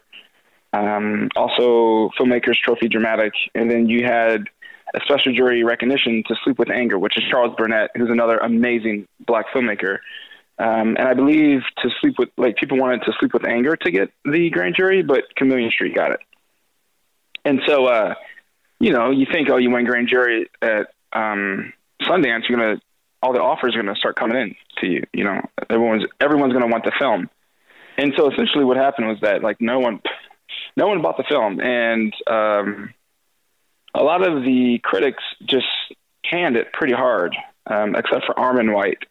Um, also, Filmmakers Trophy Dramatic, and then you had a special jury recognition to Sleep with Anger, which is Charles Burnett, who's another amazing black filmmaker. Um, and I believe to sleep with like people wanted to sleep with anger to get the grand jury, but Chameleon Street got it. And so, uh, you know, you think, oh, you win grand jury at um, Sundance, you're gonna all the offers are to start coming in to you. You know, everyone's everyone's to want the film, and so essentially what happened was that like no one, no one bought the film, and um, a lot of the critics just canned it pretty hard, um, except for Armond White,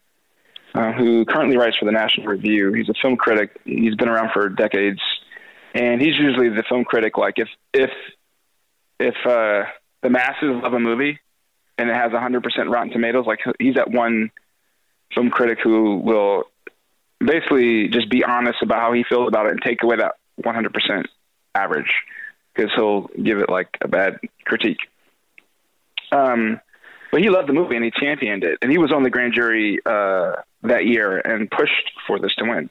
uh, who currently writes for the National Review. He's a film critic. He's been around for decades, and he's usually the film critic. Like if if if uh, the masses love a movie and it has 100% Rotten Tomatoes. Like he's that one film critic who will basically just be honest about how he feels about it and take away that 100% average because he'll give it like a bad critique. Um, but he loved the movie and he championed it, and he was on the grand jury uh, that year and pushed for this to win.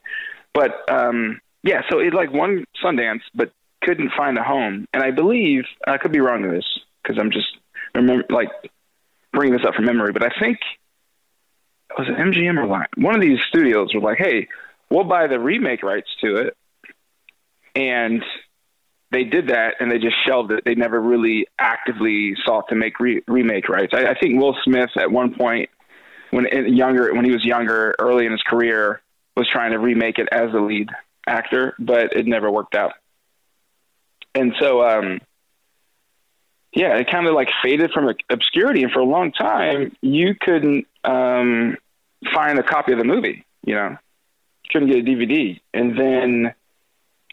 But um, yeah, so it like won Sundance, but couldn't find a home. And I believe I could be wrong in this because I'm just remember like bring this up from memory, but I think was it MGM or what? One of these studios was like, "Hey, we'll buy the remake rights to it," and they did that, and they just shelved it. They never really actively sought to make re- remake rights. I, I think Will Smith at one point, when younger, when he was younger, early in his career, was trying to remake it as the lead actor, but it never worked out. And so, um, yeah, it kind of like faded from obscurity, and for a long time, you couldn't um, find a copy of the movie. You know, couldn't get a DVD, and then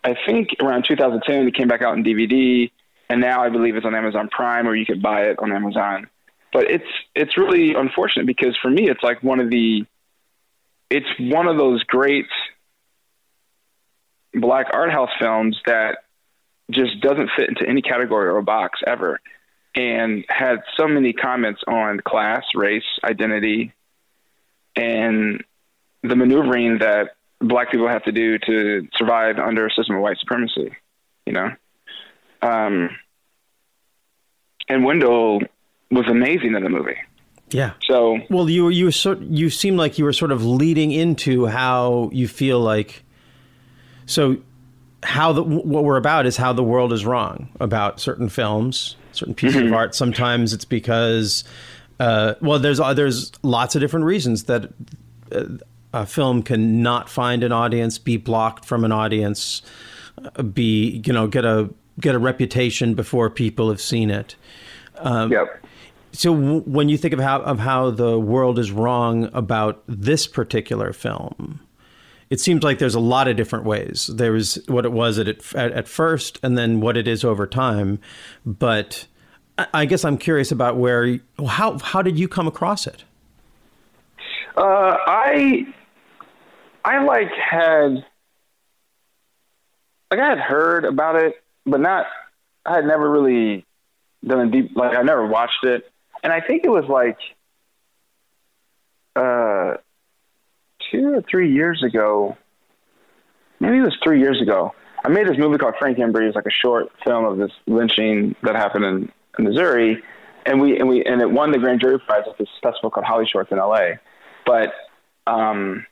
I think around 2010 it came back out in DVD, and now I believe it's on Amazon Prime, or you could buy it on Amazon. But it's it's really unfortunate because for me, it's like one of the it's one of those great black art house films that just doesn't fit into any category or box ever and had so many comments on class, race, identity, and the maneuvering that black people have to do to survive under a system of white supremacy. You know, um, and Wendell was amazing in the movie. Yeah. So well, you you sort you seem like you were sort of leading into how you feel like. So, how the what we're about is how the world is wrong about certain films, certain pieces Mm-hmm. of art. Sometimes it's because, uh, well, there's there's lots of different reasons that uh, a film can not find an audience, be blocked from an audience, be you know get a get a reputation before people have seen it. Um, yep. So w- when you think of how of how the world is wrong about this particular film, it seems like there's a lot of different ways. There was what it was at at, at first, and then what it is over time. But I, I guess I'm curious about where how how did you come across it? Uh, I I like had like I had heard about it, but not I had never really done a deep like I never watched it, and I think it was like uh two or three years ago. Maybe it was three years ago. I made this movie called Frank Embree. It's like a short film of this lynching that happened in, in Missouri, and we and we and it won the grand jury prize at this festival called Holly Shorts in L.A. But um,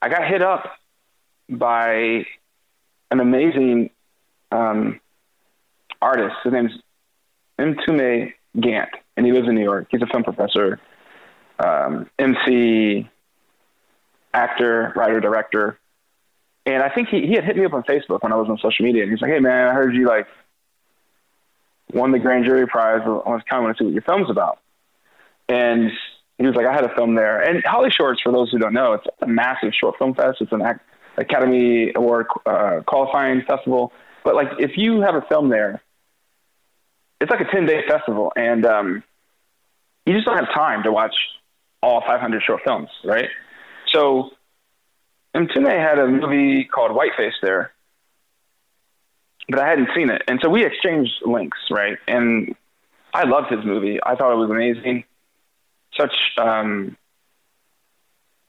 I got hit up by an amazing um, artist. His name's Mtume Gant, and he lives in New York. He's a film professor, um, MC, actor, writer, director. And I think he, he had hit me up on Facebook when I was on social media. And he's like, hey, man, I heard you like won the grand jury prize. I was kind of want to see what your film's about. And he was like, I had a film there. And Holly Shorts, for those who don't know, it's a massive short film fest. It's an Academy Award uh, qualifying festival. But like, if you have a film there, it's like a 10 day festival. And um, you just don't have time to watch all 500 short films, right? So Mtume had a movie called Whiteface there, but I hadn't seen it. And so we exchanged links, right? And I loved his movie. I thought it was amazing. Such, um,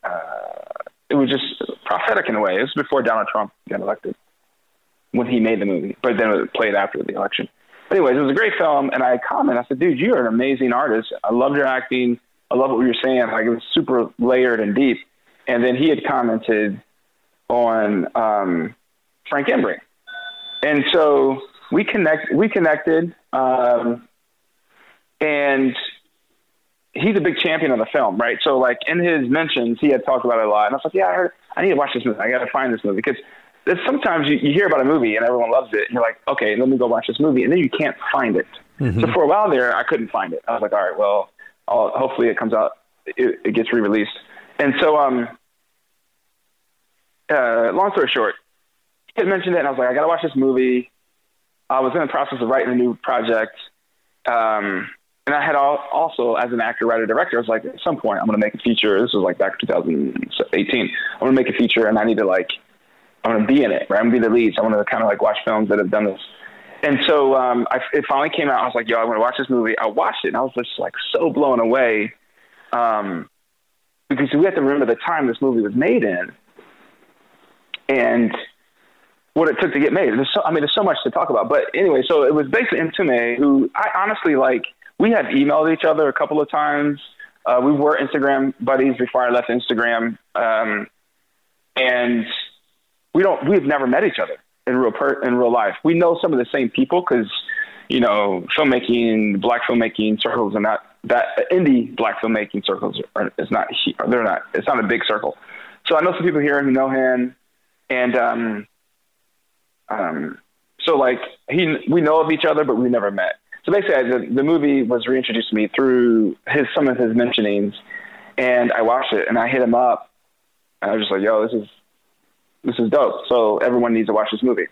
uh, it was just prophetic in a way. It was before Donald Trump got elected when he made the movie, but then it played after the election. But anyways, it was a great film, and I commented. I said, "Dude, you're an amazing artist. I loved your acting. I love what you were saying. Like it was super layered and deep." And then he had commented on um, Frank Embree, and so we connect. We connected, um, and he's a big champion of the film, right? So like in his mentions, he had talked about it a lot, and I was like, "Yeah, I heard. I need to watch this movie. I got to find this movie because." there's Sometimes you, you hear about a movie and everyone loves it, and you're like, okay, let me go watch this movie, and then you can't find it. So for a while there, I couldn't find it. I was like, all right, well, I'll, hopefully it comes out, it, it gets re-released. And so, um, uh, long story short, he had mentioned it, and I was like, I gotta watch this movie. I was in the process of writing a new project, um, and I had also, as an actor, writer, director, I was like, at some point, I'm gonna make a feature. This was like back in 2018. I'm gonna make a feature, and I need to like, I'm gonna be in it, right? I'm gonna be the lead. So I want to kind of like watch films that have done this. And so um, I, it finally came out. I was like, yo, I'm gonna watch this movie. I watched it, and I was just like so blown away. Um, because we have to remember the time this movie was made in, and what it took to get made. So, I mean, there's so much to talk about. But anyway, so it was basically Mtume, who I honestly like. We have emailed each other a couple of times. Uh, we were Instagram buddies before I left Instagram, um, and we don't. We've never met each other in real per, in real life. We know some of the same people because you know filmmaking, black filmmaking circles, and not that indie black filmmaking circles are is not. They're not. It's not a big circle. So I know some people here who know him, and um, um, so like he, we know of each other, but we never met. So basically, I, the, the movie was reintroduced to me through his some of his mentionings, and I watched it, and I hit him up, and I was just like, "Yo, this is this is dope. So everyone needs to watch this movie."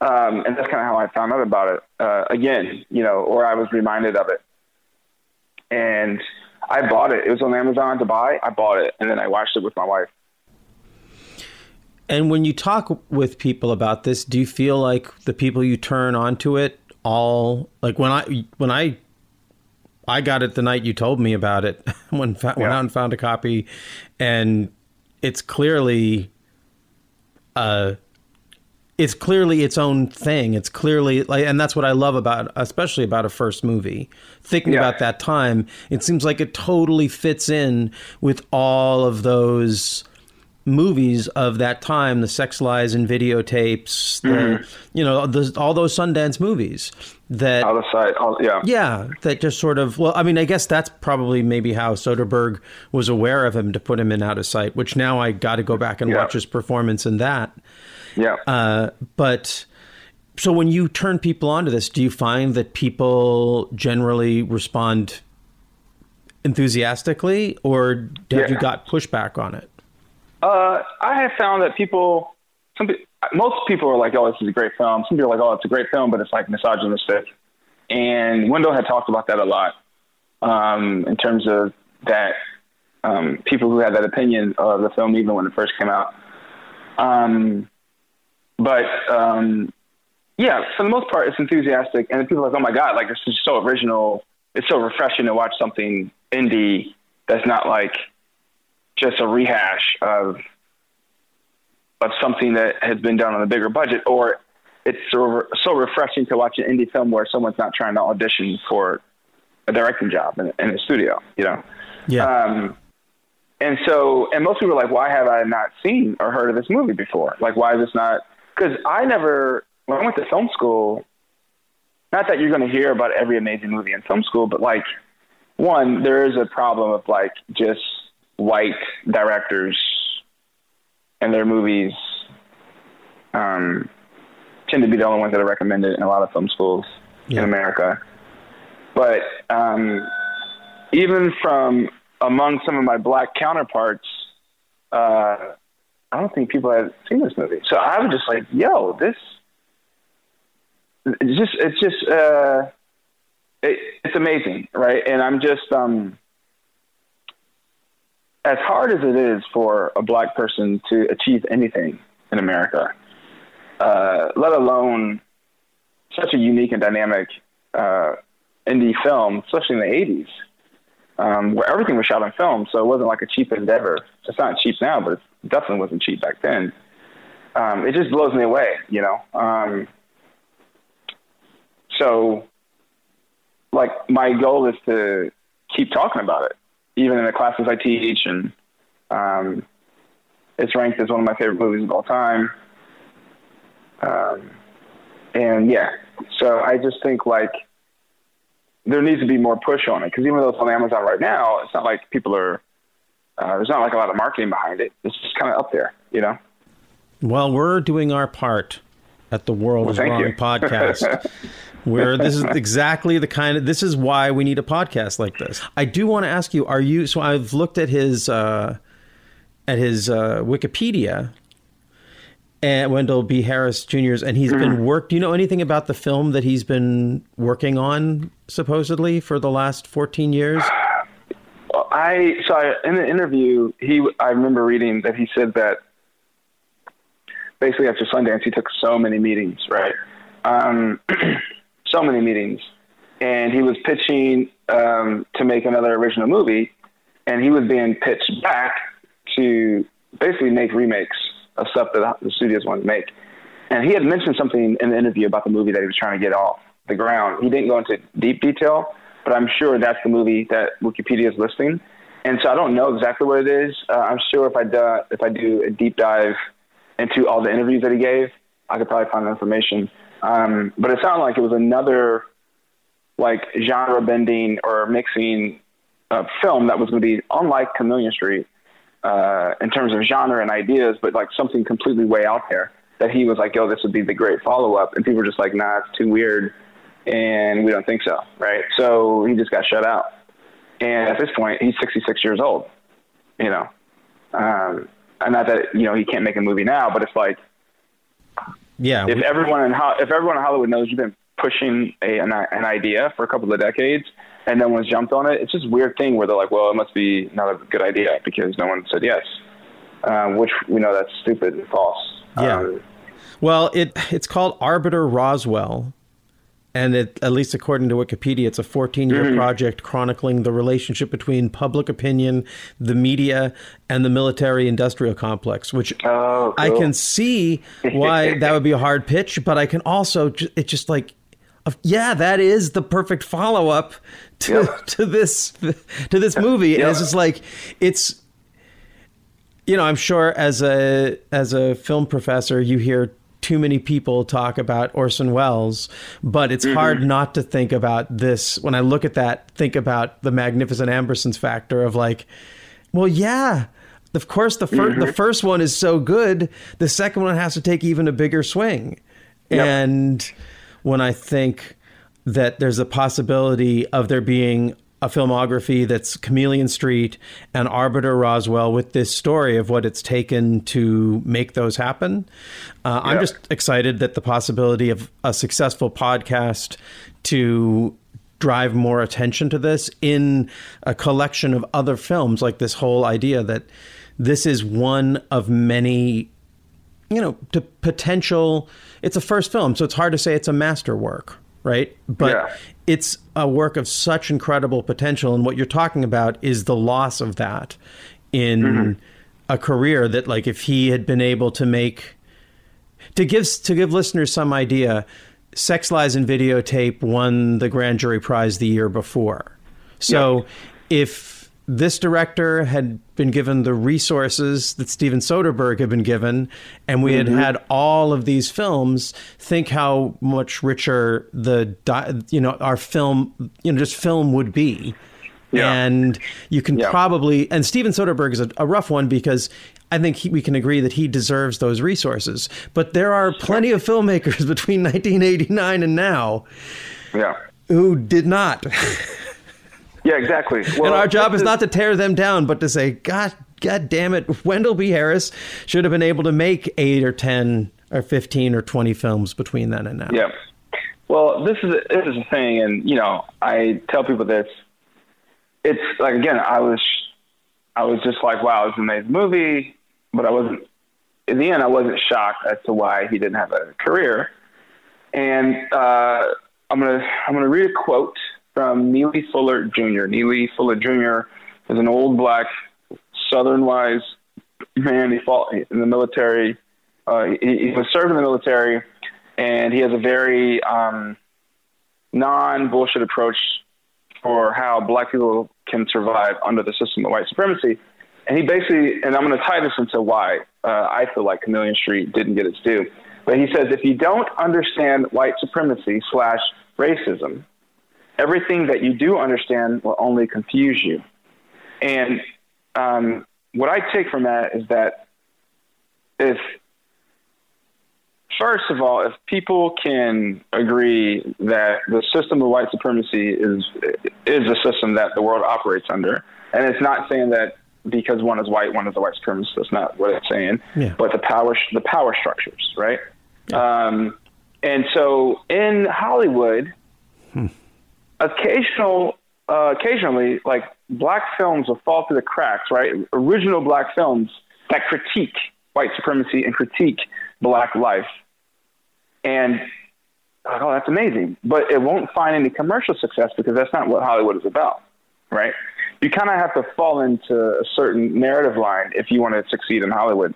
Um, and that's kind of how I found out about it. Uh, again, you know, or I was reminded of it, and I bought it. It was on Amazon to buy. I bought it, and then I watched it with my wife. And when you talk with people about this, do you feel like the people you turn onto it all like when I when I I got it the night you told me about it *laughs* when went out and found a copy, and it's clearly uh, it's clearly its own thing. It's clearly like, and that's what I love about, especially about a first movie. Thinking Yeah. about that time, it seems like it totally fits in with all of those movies of that time, the sex lies and videotapes, the, Mhm. you know, the, all those Sundance movies that Out of sight. All, yeah. yeah, that just sort of well, I mean, I guess that's probably maybe how Soderbergh was aware of him to put him in out of sight. Which now I got to go back and Yeah. watch his performance in that. Yeah. Uh, but so when you turn people onto this, do you find that people generally respond enthusiastically, or have you got pushback on it? Uh, I have found that people, some most people are like, "Oh, this is a great film." Some people are like, "Oh, it's a great film," but it's like misogynistic. And Wendell had talked about that a lot um, in terms of that um, people who had that opinion of the film even when it first came out. Um, but um, yeah, for the most part, it's enthusiastic, and people are like, "Oh my god, like this is so original! It's so refreshing to watch something indie that's not like." Just a rehash of of something that has been done on a bigger budget, or it's so, so refreshing to watch an indie film where someone's not trying to audition for a directing job in, in a studio, you know. Yeah. Um, and so, and most people are like, why have I not seen or heard of this movie before? Like, why is this not? Because I never, when I went to film school, not that you're going to hear about every amazing movie in film school, but like, one, there is a problem of like just white directors and their movies um, tend to be the only ones that are recommended in a lot of film schools in America. But um, even from among some of my black counterparts, uh, I don't think people had seen this movie. So I was just like, "Yo, this." It's just, it's just, uh, it, it's amazing, right? And I'm just, um, as hard as it is for a black person to achieve anything in America, uh, let alone such a unique and dynamic uh, indie film, especially in the 80s, um, where everything was shot on film, so it wasn't like a cheap endeavor. It's not cheap now, but it definitely wasn't cheap back then. Um, it just blows me away, you know. Um, so, like, my goal is to keep talking about it even in the classes I teach, and um, it's ranked as one of my favorite movies of all time. Um, and yeah, so I just think like there needs to be more push on it because even though it's on Amazon right now, it's not like people are. Uh, there's not like a lot of marketing behind it. It's just kind of up there, you know. Well, we're doing our part at the World Well, is Wrong *laughs* podcast. Where this is exactly the kind of this is why we need a podcast like this. I do want to ask you: Are you? So I've looked at his uh, at his uh, Wikipedia, and Wendell B. Harris Jr.'s, and he's been worked. Do you know anything about the film that he's been working on supposedly for the last fourteen years? I so I, in the interview, he I remember reading that he said that basically after Sundance, he took so many meetings, right? Um, *clears throat* so many meetings, and he was pitching um, to make another original movie, and he was being pitched back to basically make remakes of stuff that the studios wanted to make. And he had mentioned something in the interview about the movie that he was trying to get off the ground. He didn't go into deep detail, but I'm sure that's the movie that Wikipedia is listing. And so I don't know exactly what it is. Uh, I'm sure if I do, if I do a deep dive into all the interviews that he gave, I could probably find the information. Um, but it sounded like it was another like genre bending or mixing uh, film that was going to be unlike Chameleon Street uh, in terms of genre and ideas, but like something completely way out there. That he was like, "Yo, this would be the great follow up," and people were just like, "Nah, it's too weird," and we don't think so, right? So he just got shut out. And at this point, he's 66 years old. You know, um, and not that you know he can't make a movie now, but it's like Yeah, if everyone in Ho- if everyone in Hollywood knows you've been pushing a an, an idea for a couple of decades and no one's jumped on it, it's just a weird thing where they're like, well, it must be not a good idea because no one said yes, uh, which we know that's stupid and false. Yeah. Um, Well, it it's called Arbiter Roswell, and it, at least according to Wikipedia, it's a 14 year Mhm. project chronicling the relationship between public opinion, the media, and the military industrial complex, which Oh, I can see why *laughs* that would be a hard pitch, but I can also, it's just like, yeah, that is the perfect follow up to, *laughs* to this to this movie. And it's just like it's you know, I'm sure as a as a film professor, you hear too many people talk about Orson Welles, but it's hard not to think about this. When I look at that, think about the Magnificent Ambersons factor of like, well, yeah, of course the first the Mhm. first one is so good, the second one has to take even a bigger swing, and when I think that there's a possibility of there being a filmography that's Chameleon Street and Arbiter Roswell with this story of what it's taken to make those happen. Uh, I'm just excited that the possibility of a successful podcast to drive more attention to this in a collection of other films, like this whole idea that this is one of many you know, to potential. It's a first film, so it's hard to say it's a masterwork, right? But Yeah. It's a work of such incredible potential, and what you're talking about is the loss of that in Mm-hmm. a career that, like, if he had been able to make to give to give listeners some idea, Sex Lies and Videotape won the grand jury prize the year before. So if this director had been given the resources that Steven Soderbergh had been given, and we Mhm. had had all of these films, think how much richer the you know our film you know just film would be. And you can probably and Steven Soderbergh is a, a rough one because I think he, we can agree that he deserves those resources. But there are plenty of filmmakers *laughs* between 1989 and now Yeah. who did not. *laughs* Yeah, exactly. and Well, our job is not to tear them down, but to say, God, God damn it, Wendell B. Harris should have been able to make eight or ten or fifteen or twenty films between then and now. Yeah. Well, this is this is the thing, and you know, I tell people this. It's like again, I was, I was just like, wow, it's an amazing movie, but I wasn't. In the end, I wasn't shocked as to why he didn't have a career. And uh, I'm gonna I'm gonna read a quote from Neely Fuller Jr. Neely Fuller Jr. is an old black Southern wise man. He fought in the military. Uh, he, he was served in the military, and he has a very um, non bullshit approach for how black people can survive under the system of white supremacy. And he basically, and I'm going to tie this into why uh, I feel like Chameleon Street didn't get its due. But he says if you don't understand white supremacy slash racism, everything that you do understand will only confuse you. And um, what I take from that is that if, first of all, if people can agree that the system of white supremacy is is a system that the world operates under, and it's not saying that because one is white, one is a white supremacist. That's not what it's saying. Yeah. But the power the power structures, right? Um, and so in Hollywood, occasional uh, occasionally like black films will fall through the cracks, right? Original black films that critique white supremacy and critique black life. And oh, that's amazing. But it won't find any commercial success because that's not what Hollywood is about, right? You kind of have to fall into a certain narrative line if you want to succeed in Hollywood.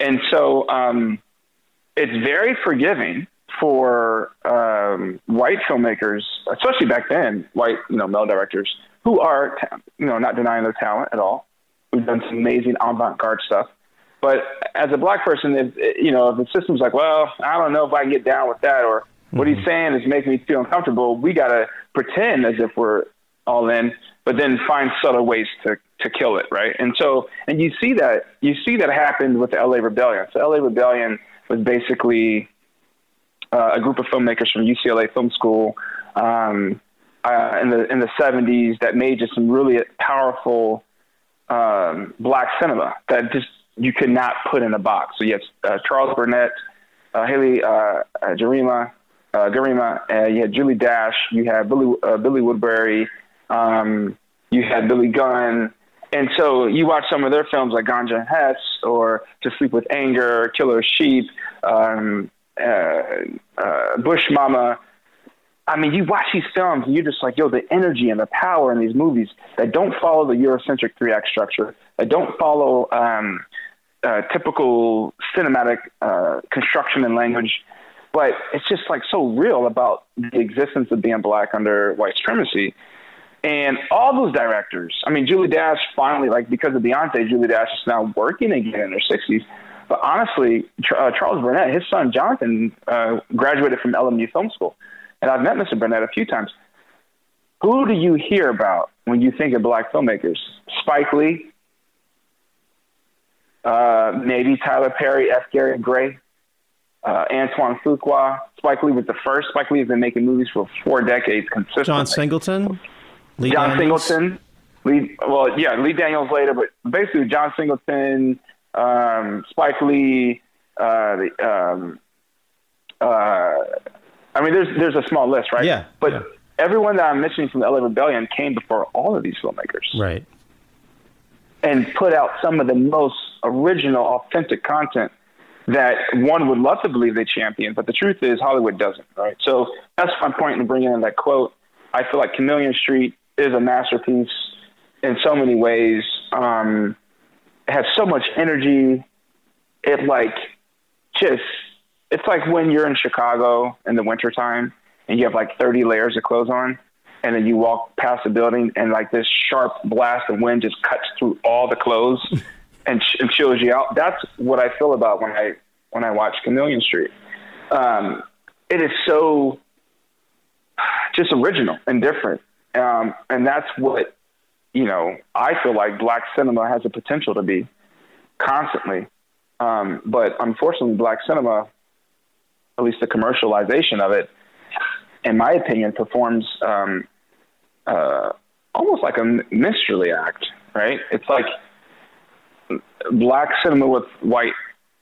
And so um, it's very forgiving for um, white filmmakers, especially back then, white you know male directors who are you know not denying their talent at all. We've done some amazing avant-garde stuff, but as a black person, if you know if the system's like, well, I don't know if I can get down with that, or what he's saying is making me feel uncomfortable, we got to pretend as if we're all in, but then find subtle ways to to kill it, right? And so, and you see that you see that happened with the LA Rebellion. So LA Rebellion was basically uh, a group of filmmakers from UCLA Film School um, uh, in the in the 70s that made just some really powerful um, black cinema that just you could not put in a box. So you have uh, Charles Burnett, uh, Haley uh, uh, Jarima, uh, Gerima, you had Julie Dash, you had Billy Billy Woodberry, um, you had Billy Gunn. And so you watch some of their films like Ganja and Hess or To Sleep with Anger, Killer Sheep, um, uh, Bush Mama, I mean, you watch these films and you're just like, yo, the energy and the power in these movies that don't follow the Eurocentric three act structure, that don't follow um, uh, typical cinematic uh, construction and language, but it's just like so real about the existence of being black under white supremacy. And all those directors, I mean, Julie Dash finally, like because of Beyonce, Julie Dash is now working again in her 60s. But honestly, uh, Charles Burnett, his son Jonathan, uh, graduated from LMU Film School. And I've met Mr. Burnett a few times. Who do you hear about when you think of black filmmakers? Spike Lee, uh, maybe Tyler Perry, F. Gary Gray, uh, Antoine Fuqua. Spike Lee was the first. Spike Lee has been making movies for four decades consistently. John Singleton, Lee John Daniels? Singleton. Lee, well, yeah, Lee Daniels later, but basically John Singleton, um, Spike Lee. Uh, the, um, uh, I mean, there's there's a small list, right? Yeah, But everyone that I'm mentioning from the LA Rebellion came before all of these filmmakers Right. and put out some of the most original, authentic content that one would love to believe they champion, but the truth is Hollywood doesn't, right? So that's my point in bringing in that quote. I feel like Chameleon Street is a masterpiece in so many ways. Um, it has so much energy. It like just, it's like when you're in Chicago in the wintertime and you have like 30 layers of clothes on and then you walk past the building and like this sharp blast of wind just cuts through all the clothes *laughs* and, ch- and chills you out. That's what I feel about when I when I watch Chameleon Street. Um, it is so just original and different, um, and that's what you know. I feel like black cinema has a potential to be constantly, um, but unfortunately, black cinema, at least the commercialization of it, in my opinion, performs um, uh, almost like a minstrelly act. Right? It's like black cinema with white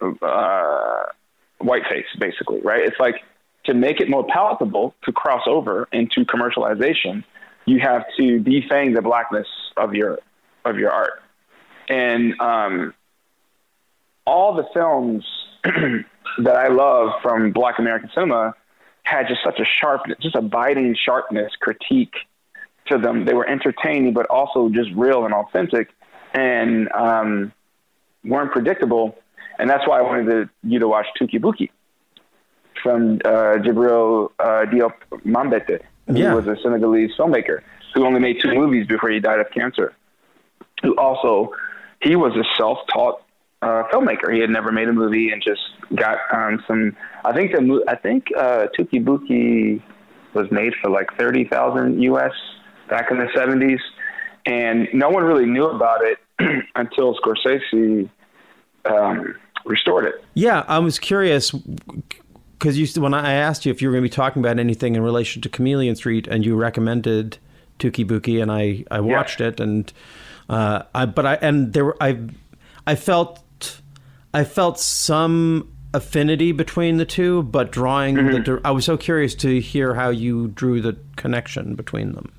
uh, white face, basically, right? It's like to make it more palatable to cross over into commercialization, you have to defang the blackness of your of your art, and um, all the films *clears throat* that I love from Black American cinema had just such a sharpness, just a biting sharpness, critique to them. They were entertaining, but also just real and authentic, and um, weren't predictable. And that's why I wanted to, you to watch Touki Bouki from uh, Djibril uh, Diop Mambéty, who Yeah. was a Senegalese filmmaker who only made two movies before he died of cancer. Who also, he was a self-taught uh, filmmaker. He had never made a movie and just got um, some. I think the I think uh, Touki Bouki was made for like thirty thousand U.S. back in the seventies, and no one really knew about it *clears throat* until Scorsese um, restored it. Yeah, I was curious because when I asked you if you were going to be talking about anything in relation to Chameleon Street, and you recommended Touki Bouki, and I I watched it, and uh, I but I and there were I I felt I felt some affinity between the two, but drawing the I was so curious to hear how you drew the connection between them.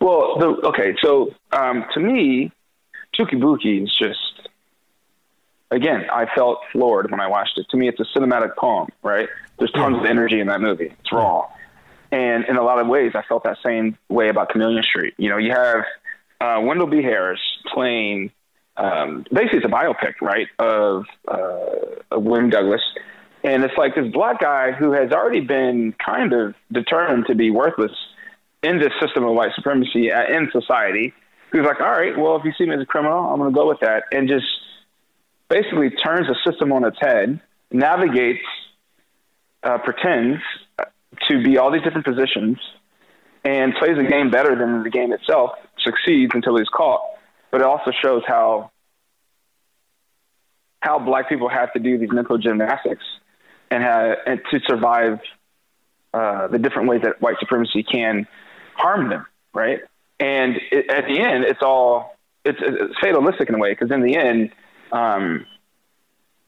Well, the, okay, so um, to me, Touki Bouki is just, again, I felt floored when I watched it. To me, it's a cinematic poem, right? There's tons of energy in that movie. It's raw. And in a lot of ways, I felt that same way about Chameleon Street. You know, you have uh, Wendell B. Harris playing, um, basically, it's a biopic, right, of, uh, of William Douglas. And it's like this black guy who has already been kind of determined to be worthless in this system of white supremacy uh, in society. Who's like, all right, well, if you see me as a criminal, I'm going to go with that, and just basically turns the system on its head, navigates, uh, pretends to be all these different positions, and plays the game better than the game itself. Succeeds until he's caught, but it also shows how how black people have to do these mental gymnastics and, have, and to survive uh, the different ways that white supremacy can harm them, right? And it, at the end, it's all it's, it's fatalistic in a way because in the end, um,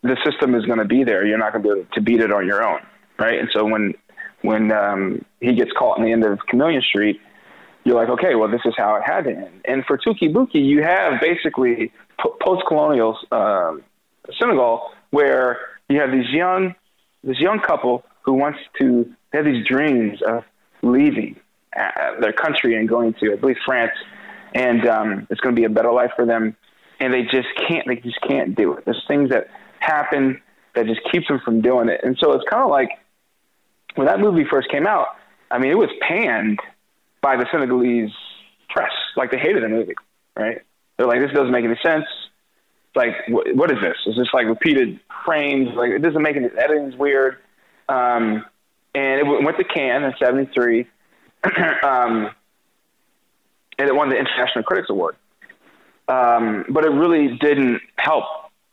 the system is going to be there. You're not going to be able to beat it on your own, right? And so when when um, he gets caught in the end of Chameleon Street, you're like, okay, well, this is how it had to end. And for Touki Bouki, you have basically po- post-colonial um, Senegal where you have these young this young couple who wants to have these dreams of leaving uh, their country and going to, I believe, France, and um, it's going to be a better life for them. And they just can't. They just can't do it. There's things that happen that just keeps them from doing it. And so it's kind of like when that movie first came out. I mean, it was panned by the Senegalese press. Like they hated the movie, right? They're like, this doesn't make any sense. Like, what, what is this? It's just like repeated frames. Like, it doesn't make any, editing's weird. Um, and it went to Cannes in 73. *clears throat* um, and it won the International Critics Award. Um, but it really didn't help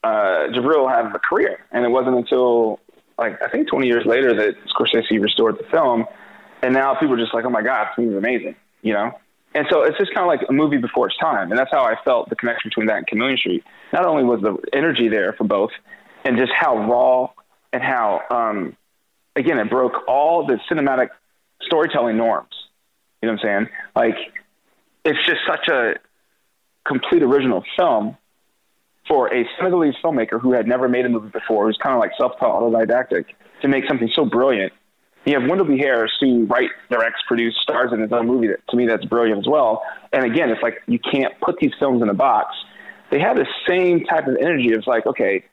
uh, Djibril have a career. And it wasn't until, like, I think 20 years later that Scorsese restored the film. And now people are just like, oh my God, this movie's amazing, you know? And so it's just kind of like a movie before its time. And that's how I felt the connection between that and Chameleon Street. Not only was the energy there for both, and just how raw and how, um, again, it broke all the cinematic storytelling norms. You know what I'm saying? Like, it's just such a complete original film for a Senegalese filmmaker who had never made a movie before, who's kind of like self-taught, autodidactic, to make something so brilliant you have Wendell B. Harris, who write, directs, produce, stars in his own movie. That to me, that's brilliant as well. And again, it's like you can't put these films in a box. They have the same type of energy. It's like okay,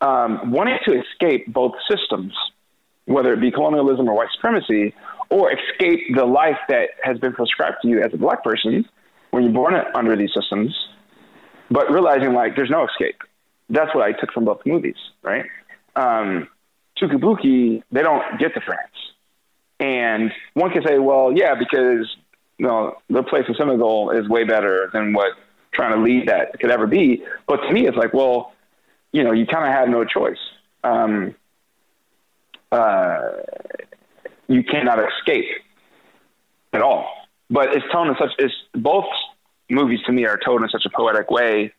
um, wanting to escape both systems, whether it be colonialism or white supremacy, or escape the life that has been prescribed to you as a black person when you're born under these systems, but realizing like there's no escape. That's what I took from both movies, right? Um, Touki they don't get to France and one can say, well, yeah, because you know the place in Senegal is way better than what trying to lead that could ever be. But to me, it's like, well, you know, you kind of have no choice. Um, uh, you cannot escape at all. But it's told in such. It's both movies to me are told in such a poetic way,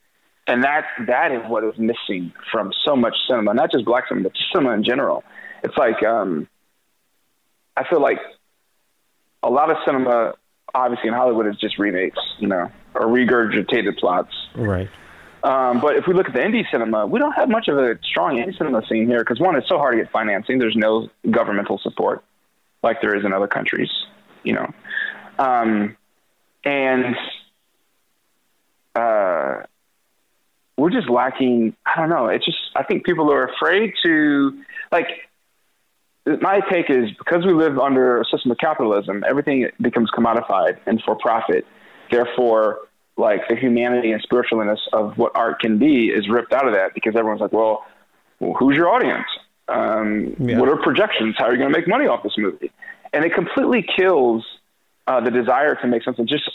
and that that is what is missing from so much cinema, not just black cinema, but cinema in general. It's like um, I feel like a lot of cinema, obviously in Hollywood, is just remakes, you know, or regurgitated plots. Right. Um, but if we look at the indie cinema, we don't have much of a strong indie cinema scene here because one, it's so hard to get financing. There's no governmental support like there is in other countries, you know, um, and uh, we're just lacking. I don't know. It's just I think people are afraid to like my take is because we live under a system of capitalism, everything becomes commodified and for profit. Therefore, like the humanity and spiritualness of what art can be is ripped out of that because everyone's like, well, who's your audience? Um, yeah. What are projections? How are you going to make money off this movie? And it completely kills uh, the desire to make something just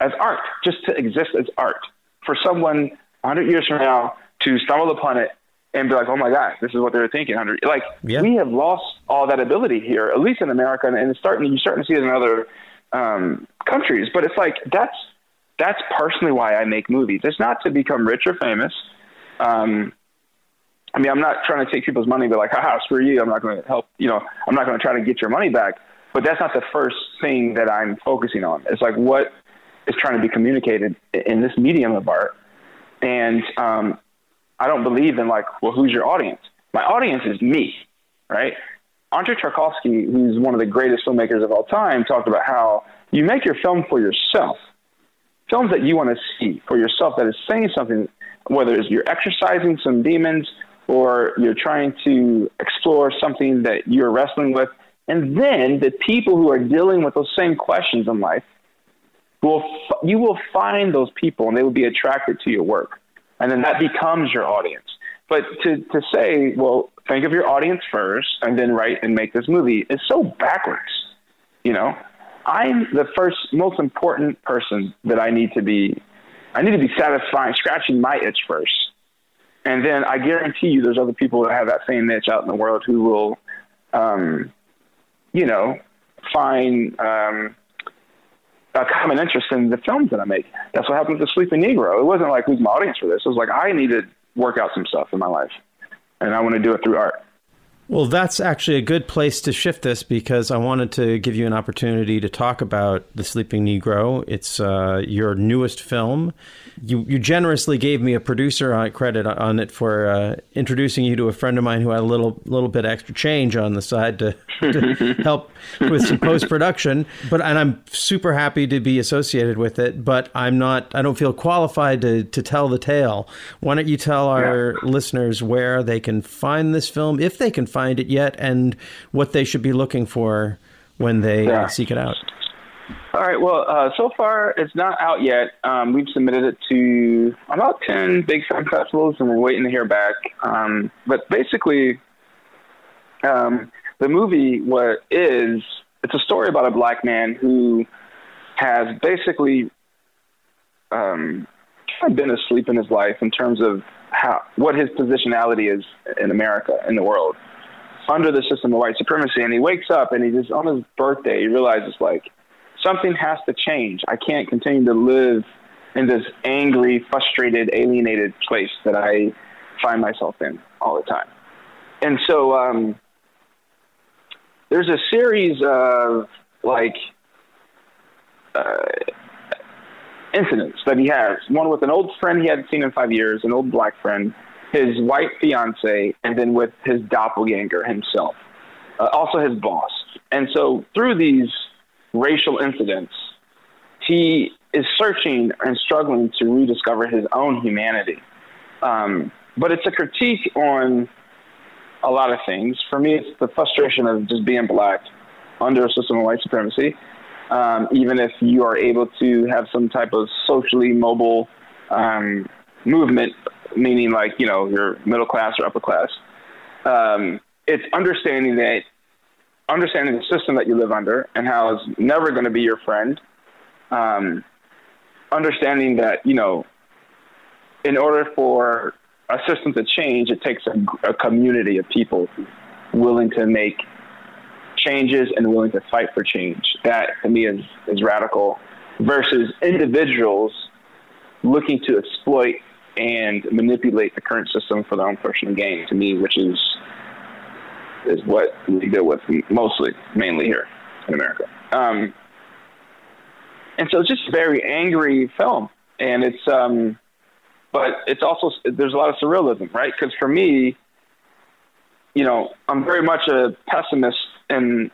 as art, just to exist as art. For someone 100 years from now to stumble upon it and be like, oh my God, this is what they were thinking. Under like yeah. we have lost all that ability here, at least in America, and it's starting. You're starting to see it in other um, countries. But it's like that's that's personally why I make movies. It's not to become rich or famous. Um, I mean, I'm not trying to take people's money and be like, haha, screw you. I'm not going to help. You know, I'm not going to try to get your money back. But that's not the first thing that I'm focusing on. It's like what is trying to be communicated in this medium of art. And um, I don't believe in like, well, who's your audience? My audience is me, right? Andrei Tarkovsky, who's one of the greatest filmmakers of all time, talked about how you make your film for yourself. Films that you want to see for yourself that is saying something, whether it's you're exercising some demons or you're trying to explore something that you're wrestling with. And then the people who are dealing with those same questions in life will you will find those people and they will be attracted to your work and then that becomes your audience. But to, to say, well, think of your audience first and then write and make this movie is so backwards. You know, I'm the first, most important person that I need to be, I need to be satisfying, scratching my itch first. And then I guarantee you there's other people that have that same itch out in the world who will, um, you know, find, um, Uh, a common interest in the films that I make. That's what happened with The Sleeping Negro. It wasn't like, who's my audience for this? It was like, I need to work out some stuff in my life, and I want to do it through art. Well, that's actually a good place to shift this because I wanted to give you an opportunity to talk about The Sleeping Negro. It's uh, your newest film. You, you generously gave me a producer on credit on it for uh, introducing you to a friend of mine who had a little little bit extra change on the side to, to *laughs* help with some post production. But and I'm super happy to be associated with it. But I'm not. I don't feel qualified to to tell the tale. Why don't you tell our yeah. listeners where they can find this film, if they can find it yet, and what they should be looking for when they yeah. seek it out? All right. Well, uh, so far it's not out yet. Um, we've submitted it to about ten big film festivals, and we're waiting to hear back. Um, but basically, um, the movie what is it's a story about a black man who has basically um, kind of been asleep in his life in terms of how what his positionality is in America in the world under the system of white supremacy. And he wakes up and he just on his birthday he realizes like something has to change. I can't continue to live in this angry, frustrated, alienated place that I find myself in all the time. And so um, there's a series of like uh, incidents that he has. One with an old friend he hadn't seen in five years, an old black friend, his white fiance, and then with his doppelganger himself, uh, also his boss. And so through these racial incidents, he is searching and struggling to rediscover his own humanity. Um, but it's a critique on a lot of things. For me, it's the frustration of just being black under a system of white supremacy. Um, even if you are able to have some type of socially mobile um, movement, meaning like, you know, you're middle class or upper class, um, it's understanding that understanding the system that you live under and how it's never going to be your friend. Um, understanding that, you know, in order for a system to change, it takes a, a community of people willing to make changes and willing to fight for change. That to me is, is radical versus individuals looking to exploit and manipulate the current system for their own personal gain to me, which is is what we deal with mostly, mainly here in America. Um, and so it's just a very angry film, and it's um, but it's also there's a lot of surrealism, right? Because for me, you know, I'm very much a pessimist in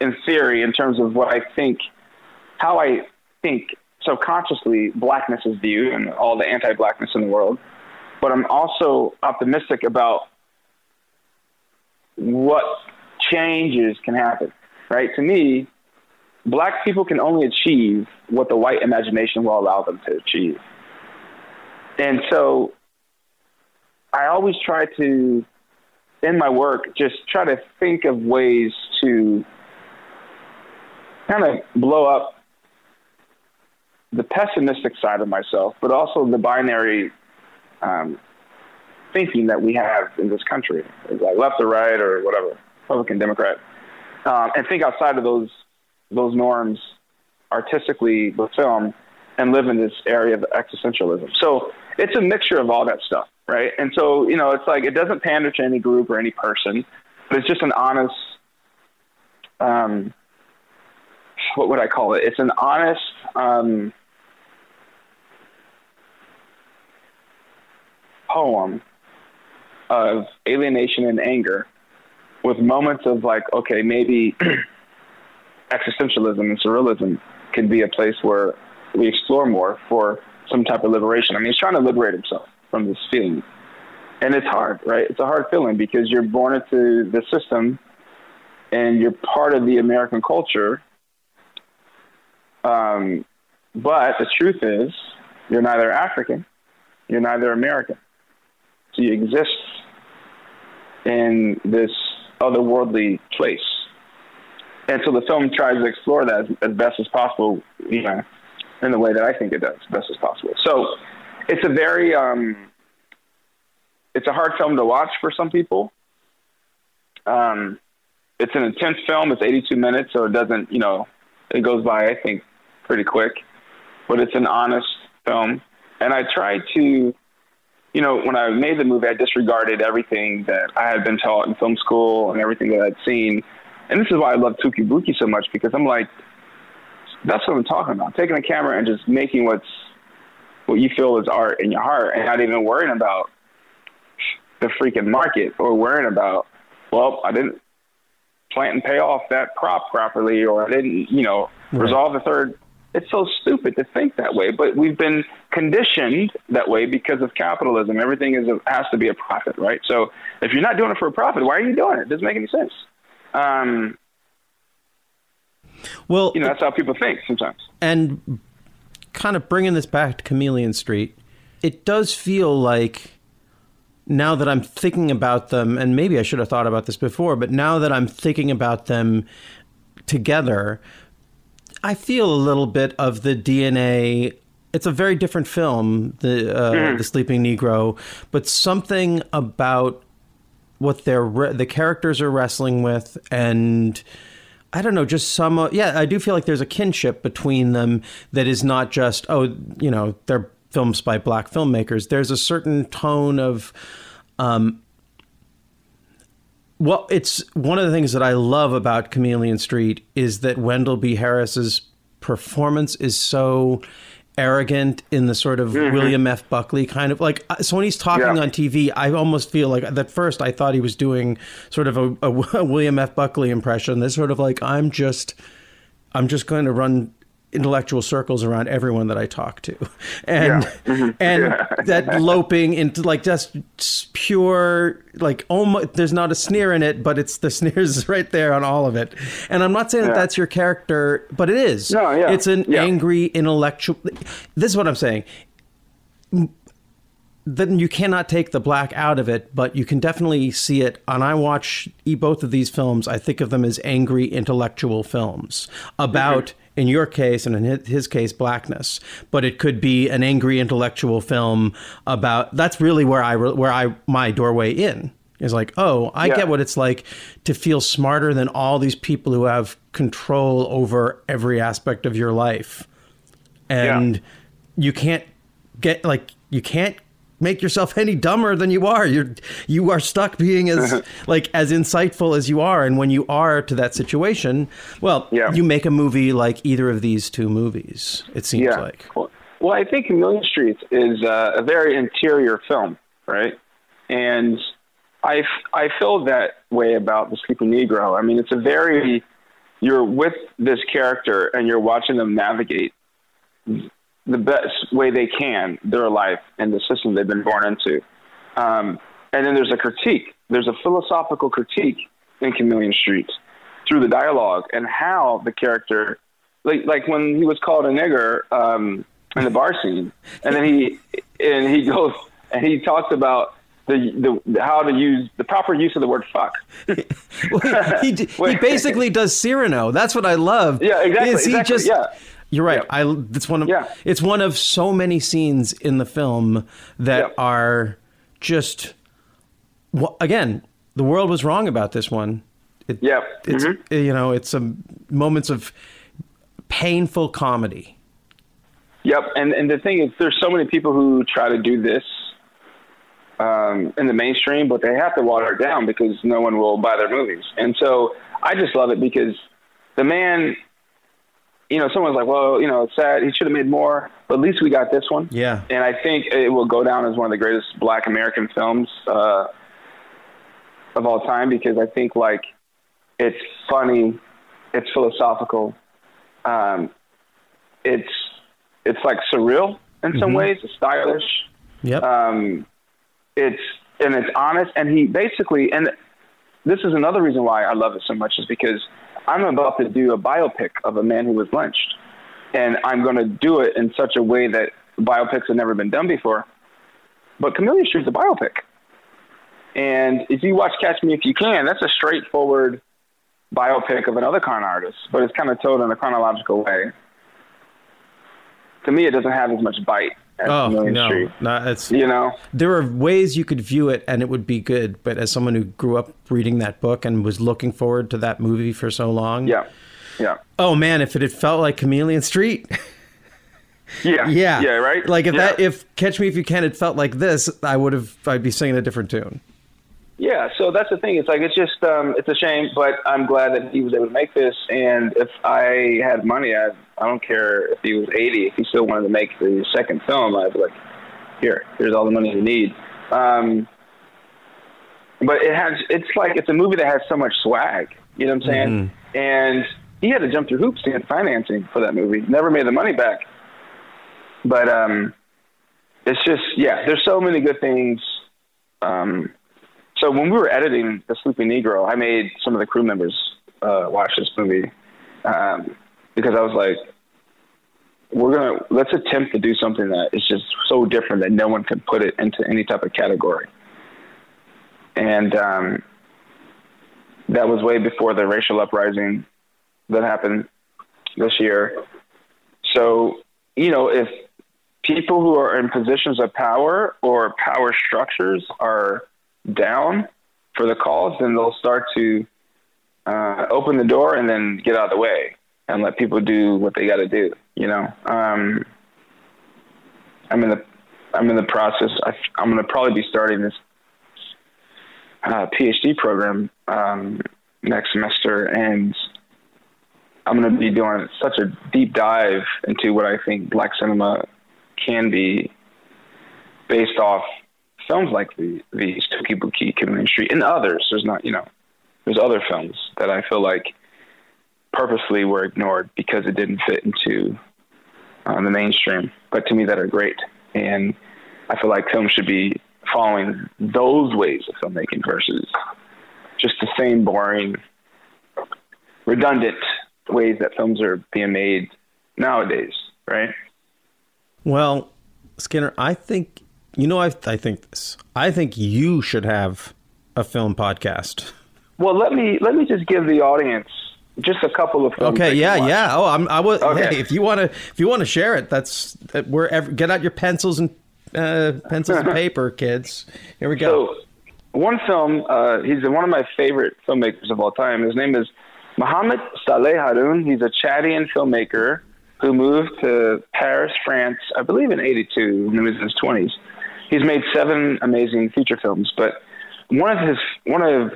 in theory in terms of what I think, how I think subconsciously blackness is viewed and all the anti-blackness in the world. But I'm also optimistic about what changes can happen, right? To me, black people can only achieve what the white imagination will allow them to achieve. And so I always try to, in my work, just try to think of ways to kind of blow up the pessimistic side of myself, but also the binary um, thinking that we have in this country, like left or right or whatever, Republican, Democrat, um, and think outside of those those norms artistically with film and live in this area of existentialism. So it's a mixture of all that stuff, right? And so you know, it's like it doesn't pander to any group or any person, but it's just an honest. Um, what would I call it? It's an honest um, poem of alienation and anger with moments of like, okay, maybe *clears throat* existentialism and surrealism could be a place where we explore more for some type of liberation. I mean, he's trying to liberate himself from this feeling. And it's hard, right? It's a hard feeling because you're born into the system and you're part of the American culture. Um, but the truth is, you're neither African, you're neither American. So you exist in this otherworldly place. And so the film tries to explore that as, as best as possible, you know, in the way that I think it does, best as possible. So it's a very, um, it's a hard film to watch for some people. Um, it's an intense film. It's 82 minutes, so it doesn't, you know, it goes by, I think, pretty quick. But it's an honest film. And I try to, you know, when I made the movie, I disregarded everything that I had been taught in film school and everything that I'd seen. And this is why I love Touki Bouki so much because I'm like, that's what I'm talking about. Taking a camera and just making what's what you feel is art in your heart, and not even worrying about the freaking market or worrying about, well, I didn't plant and pay off that prop properly, or I didn't, you know, Right. resolve the third. It's so stupid to think that way, but we've been conditioned that way because of capitalism. Everything is a, has to be a profit, right? So if you're not doing it for a profit, why are you doing it? It doesn't make any sense. Um, Well, you know, that's how people think sometimes. and kind of bringing this back to Chameleon Street, it does feel like now that I'm thinking about them, and maybe I should have thought about this before, but now that I'm thinking about them together, I feel a little bit of the DNA. It's a very different film, the uh, Mhm. the Sleeping Negro, but something about what they're re- the characters are wrestling with, and I don't know, just some. uh, Yeah, I do feel like there's a kinship between them that is not just oh, you know, they're films by black filmmakers. There's a certain tone of. Um, well, it's one of the things that I love about Chameleon Street is that Wendell B. Harris's performance is so arrogant in the sort of Mhm. William F. Buckley kind of like. So when he's talking Yeah. on TV, I almost feel like at first I thought he was doing sort of a, a, a *laughs* William F. Buckley impression. This sort of like I'm just, I'm just going to run intellectual circles around everyone that I talk to, *laughs* and Yeah. Mhm. *laughs* *laughs* and Yeah. that loping into like just pure like almost there's not a sneer in it, but it's the sneers right there on all of it. And I'm not saying that that's your character, but it is. No, yeah. It's an Yeah. angry intellectual. This is what I'm saying. Then you cannot take the black out of it, but you can definitely see it. And I watch both of these films. I think of them as angry intellectual films about, mm-hmm. in your case and in his case, blackness. But it could be an angry intellectual film about. That's really where I where I my doorway in is like, oh, I Yeah. get what it's like to feel smarter than all these people who have control over every aspect of your life and you can't get like you can't make yourself any dumber than you are you're you are stuck being as *laughs* like as insightful as you are and when you are to that situation well you make a movie like either of these two movies it seems Yeah. like Well, well, I think Million Streets is uh, a very interior film, right? And I I feel that way about The Sleeping Negro. I mean, it's a very, you're with this character and you're watching them navigate the best way they can their life and the system they've been born into. Um, and then there's a critique. There's a philosophical critique in Chameleon Street through the dialogue and how the character, like like when he was called a nigger um, in the bar scene, and then he and he goes and he talks about the, the how to use the proper use of the word fuck. *laughs* he, d- he *laughs* basically does Cyrano. That's what I love. Yeah, exactly, Is he exactly, just? yeah. You're right. I. It's one of. yeah. It's one of so many scenes in the film that are just. Again, the world was wrong about this one. It, yeah. It's Mm-hmm. you know it's a moments of painful comedy. Yep, and and the thing is, there's so many people who try to do this um, in the mainstream, but they have to water it down because no one will buy their movies. And so I just love it because the man, you know, someone's like, well, you know, it's sad. He should have made more, but at least we got this one. Yeah. And I think it will go down as one of the greatest Black American films uh, of all time because I think like it's funny, it's philosophical, um, it's it's like surreal in some Mhm. ways, it's stylish. Yep. Um, it's and it's honest, and he basically and this is another reason why I love it so much is because I'm about to do a biopic of a man who was lynched, and I'm going to do it in such a way that biopics have never been done before. But Chameleon Street's a biopic, and if you watch Catch Me If You Can, that's a straightforward biopic of another con artist, but it's kind of told in a chronological way. To me, it doesn't have as much bite Oh no, Street. no, it's You know, there are ways you could view it and it would be good. But as someone who grew up reading that book and was looking forward to that movie for so long, yeah, yeah. Oh man, if it had felt like Chameleon Street, *laughs* Yeah. Yeah. Yeah. Right. Like if Yeah. that if Catch Me If You Can had felt like this, I would have I'd be singing a different tune. Yeah, so that's the thing. It's like it's just um, it's a shame, but I'm glad that he was able to make this. And if I had money, I I don't care if he was 80. If he still wanted to make the second film, I'd be like, here, here's all the money you need. Um, but it has it's like it's a movie that has so much swag. You know what I'm saying? And he had to jump through hoops to get financing for that movie. Never made the money back. But um, it's just yeah, there's so many good things. Um, so when we were editing The Sleeping Negro, I made some of the crew members uh, watch this movie um, because I was like, we're gonna let's attempt to do something that is just so different that no one can put it into any type of category. And um, that was way before the racial uprising that happened this year. So you know, if people who are in positions of power or power structures are down for the calls, then they'll start to uh, open the door and then get out of the way and let people do what they got to do. You know, um, I'm in the I'm in the process. I, I'm going to probably be starting this uh, PhD program um, next semester, and I'm going to be doing such a deep dive into what I think black cinema can be based off films like the the Touki Bouki Killing Street and others. There's not, you know, there's other films that I feel like purposely were ignored because it didn't fit into uh, the mainstream, but to me that are great. And I feel like films should be following those ways of filmmaking versus just the same boring, redundant ways that films are being made nowadays, right? Well, Skinner, I think you know I I think this. I think you should have a film podcast. Well, let me let me just give the audience just a couple of films. Okay, yeah, yeah. Oh, I'm I was Okay. hey, if you want to if you want to share it, that's that we're ever, get out your pencils and uh, pencils and *laughs* paper, kids. Here we go. So, one film, uh, he's one of my favorite filmmakers of all time. His name is Mahamat Saleh Haroun. He's a Chadian filmmaker who moved to Paris, France, I believe in 82 when he was in his 20s. He's made seven amazing feature films, but one of his one of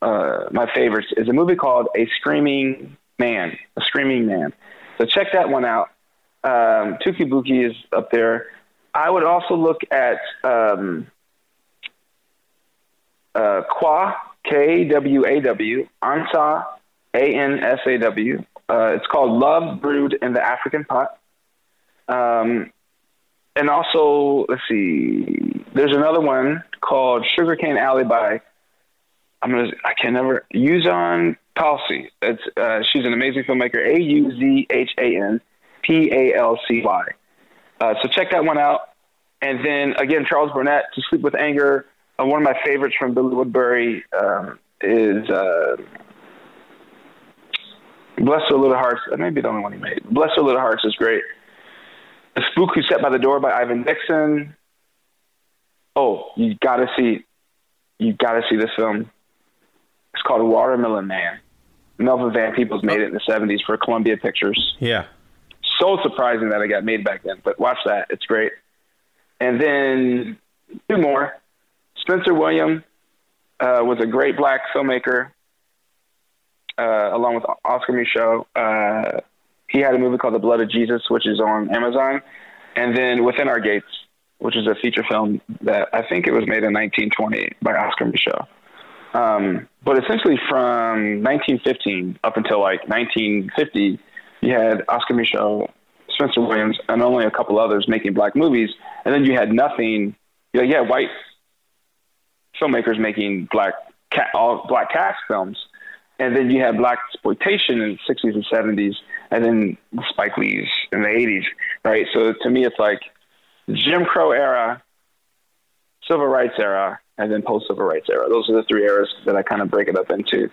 uh, my favorites is a movie called A Screaming Man. A Screaming Man. So check that one out. Um, Touki Bouki is up there. I would also look at um, uh, Kwaw, K W A W, Ansah, A N S A W. Uh, it's called Love Brewed in the African Pot. Um, and also, let's see, there's another one called Sugarcane Alley by, I'm gonna, I can never, Euzhan Palcy. It's, uh, she's an amazing filmmaker, A U Z H A N P A L C Y. Uh, so check that one out. And then again, Charles Burnett, To Sleep with Anger. Uh, one of my favorites from Billy Woodberry um, is uh, Bless Her Little Hearts. That may be the only one he made. Bless Her Little Hearts is great. The Spook Who Sat by the Door by Ivan Dixon. Oh, you gotta see, you gotta see this film. It's called Watermelon Man. Melvin Van Peebles made it in the '70s for Columbia Pictures Yeah. so surprising that it got made back then. But watch that; it's great. And then two more. Spencer William uh, was a great black filmmaker, uh, along with Oscar Micheaux. Uh, he had a movie called The Blood of Jesus, which is on Amazon, and then Within Our Gates, which is a feature film that I think it was made in 1920 by Oscar Micheaux. Um, but essentially, from 1915 up until like 1950, you had Oscar Micheaux, Spencer Williams, and only a couple others making black movies, and then you had nothing. You had white filmmakers making black cat, all black cast films, and then you had black exploitation in the 60s and 70s, and then Spike Lee's in the 80s, right? So to me, it's like Jim Crow era, civil rights era, and then post civil rights era. Those are the three eras that I kind of break it up into.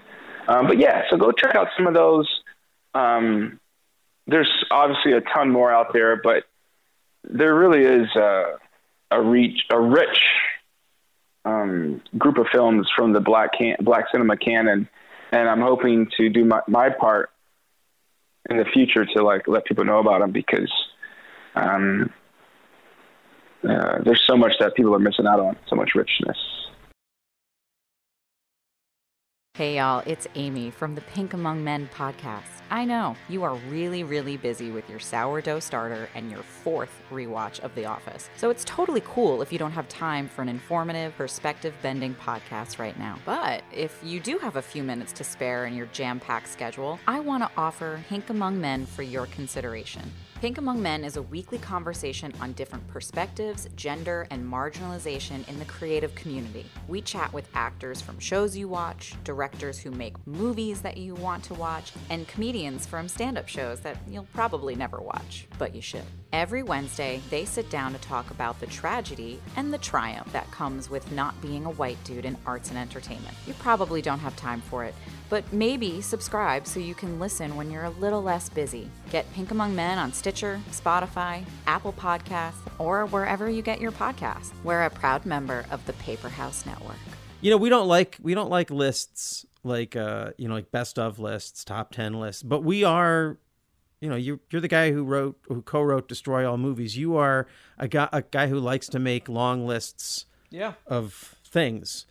Um, but yeah, so go check out some of those. Um, there's obviously a ton more out there, but there really is a, a reach, a rich um, group of films from the black can- black cinema canon, and I'm hoping to do my, my part in the future to like let people know about them because Um, uh, there's so much that people are missing out on, so much richness. Hey y'all, it's Amy from the Pink Among Men podcast. I know you are really, really busy with your sourdough starter and your fourth rewatch of The Office. So it's totally cool if you don't have time for an informative, perspective bending podcast right now. But if you do have a few minutes to spare in your jam packed schedule, I want to offer Pink Among Men for your consideration. Pink Among Men is a weekly conversation on different perspectives, gender, and marginalization in the creative community. We chat with actors from shows you watch, directors who make movies that you want to watch, and comedians from stand up shows that you'll probably never watch, but you should. Every Wednesday, they sit down to talk about the tragedy and the triumph that comes with not being a white dude in arts and entertainment. You probably don't have time for it, but maybe subscribe so you can listen when you're a little less busy. Get Pink Among Men on Stitcher, Spotify, Apple Podcasts, or wherever you get your podcasts. We're a proud member of the Paper House Network. You know, we don't like we don't like lists like uh, you know, like best of lists, top 10 lists, but we are you know, you're you're the guy who wrote who co-wrote Destroy All Movies. You are a guy a guy who likes to make long lists Yeah. of things.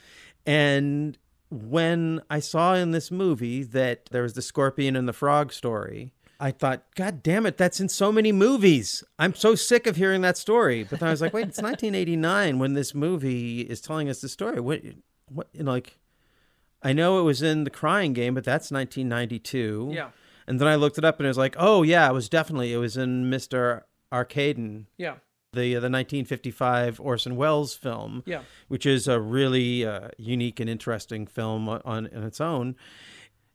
And when I saw in this movie that there was the scorpion and the frog story, I thought, God damn it, that's in so many movies. I'm so sick of hearing that story. But then I was like, wait, it's *laughs* 1989 when this movie is telling us the story. What, what, you know, like, I know it was in The Crying Game, but that's 1992. Yeah. And then I looked it up and it was like, oh, yeah, it was definitely, it was in Mr. Arkadin Yeah. the uh, the 1955 Orson Welles film, Yeah. which is a really uh, unique and interesting film on, on its own.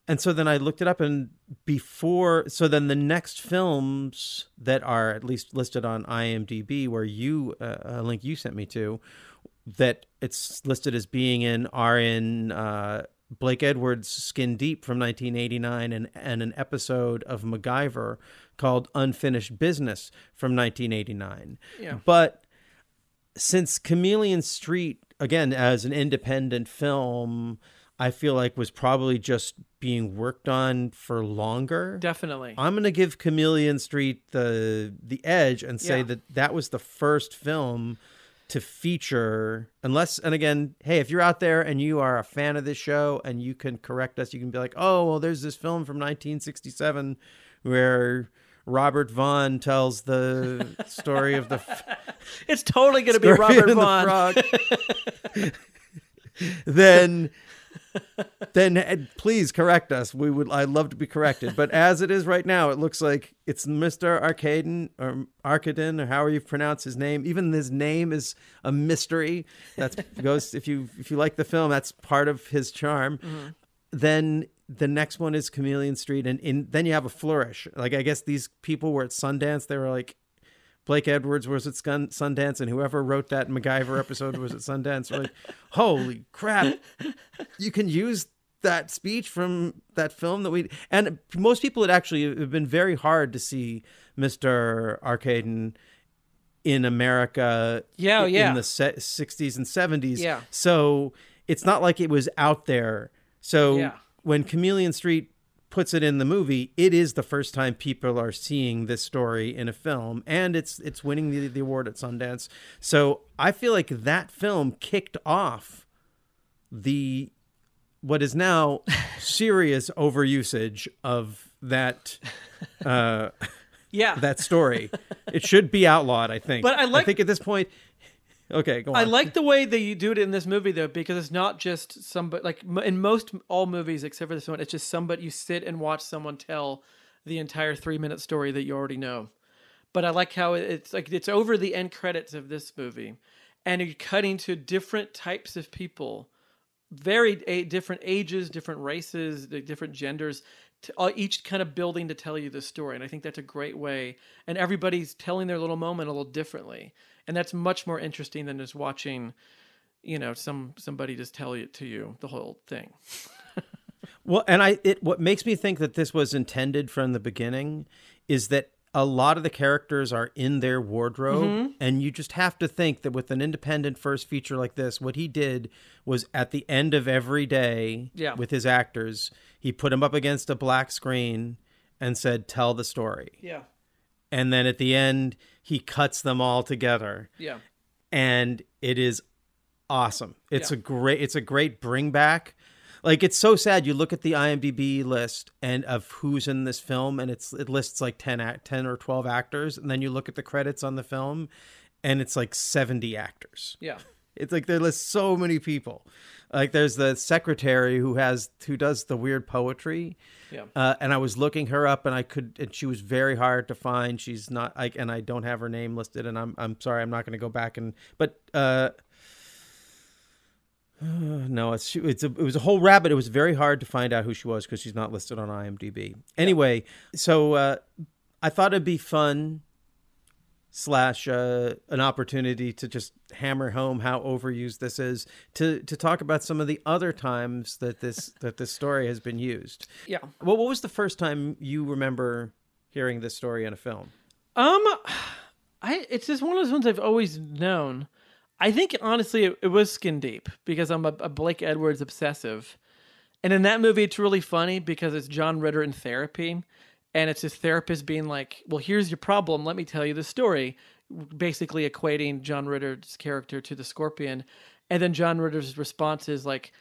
And so then I looked it up, and before, so then the next films that are at least listed on IMDb, where you uh, a link you sent me to, that it's listed as being in are in uh, Blake Edwards' Skin Deep from 1989 and, and an episode of MacGyver called Unfinished Business from 1989. Yeah. But since Chameleon Street, again, as an independent film, I feel like was probably just being worked on for longer. Definitely. I'm going to give Chameleon Street the the edge and say Yeah. that that was the first film to feature unless and again hey if you're out there and you are a fan of this show and you can correct us you can be like oh well there's this film from 1967 where Robert Vaughn tells the story of the *laughs* It's totally going to be Robert the Vaughn. Frog. *laughs* *laughs* then *laughs* then uh, please correct us. We would I'd love to be corrected. But as it is right now, it looks like it's Mr. Arkadin or Arkadin or however you pronounce his name. Even his name is a mystery. That's *laughs* goes if you if you like the film, that's part of his charm. Mhm. Then the next one is Chameleon Street, and in, then you have a flourish. Like I guess these people were at Sundance. They were like, Blake Edwards was at Sundance, and whoever wrote that MacGyver episode was at Sundance. We're like, *laughs* holy crap! You can use that speech from that film that we and most people it actually have been very hard to see Mr. Arkadin in America. Yeah, oh, i- yeah. in the 60s and 70s. Yeah. So it's not like it was out there. So Yeah. when Chameleon Street puts it in the movie, it is the first time people are seeing this story in a film, and it's it's winning the, the award at Sundance. So I feel like that film kicked off the what is now *laughs* serious overusage of that uh *laughs* Yeah. that story. It should be outlawed, I think. But I like- I think at this point Okay, go on. I like the way that you do it in this movie though, because it's not just somebody like in most all movies except for this one, it's just somebody you sit and watch someone tell the entire three minute story that you already know. But I like how it's like it's over the end credits of this movie, and you're cutting to different types of people, very a, different ages, different races, different genders, to, all, each kind of building to tell you the story. And I think that's a great way. And everybody's telling their little moment a little differently, and that's much more interesting than just watching, you know, some somebody just tell it to you the whole thing. *laughs* Well, and I it what makes me think that this was intended from the beginning is that a lot of the characters are in their wardrobe Mhm. and you just have to think that with an independent first feature like this what he did was at the end of every day Yeah. with his actors he put them up against a black screen and said tell the story Yeah. And then at the end he cuts them all together. Yeah. And it is awesome. It's Yeah. a great it's a great bring back. Like it's so sad you look at the IMDb list and of who's in this film and it's it lists like 10 act 10 or 12 actors and then you look at the credits on the film and it's like 70 actors. Yeah. It's like they list so many people. Like there's the secretary who has who does the weird poetry. Yeah. Uh, and I was looking her up, and I could, and she was very hard to find. She's not, I, and I don't have her name listed, and I'm, I'm sorry, I'm not going to go back and, but, uh, *sighs* no, it's it's a, it was a whole rabbit. It was very hard to find out who she was because she's not listed on IMDb. Anyway, so uh, I thought it'd be fun slash uh, an opportunity to just hammer home how overused this is to to talk about some of the other times that this *laughs* that this story has been used. Yeah. Well, what was the first time you remember hearing this story in a film? Um, I it's just one of those ones I've always known. I think honestly it, it was Skin Deep because I'm a, a Blake Edwards obsessive, and in that movie it's really funny because it's John Ritter in therapy, and it's his therapist being like, "Well, here's your problem. Let me tell you the story," basically equating John Ritter's character to the Scorpion, and then John Ritter's response is like.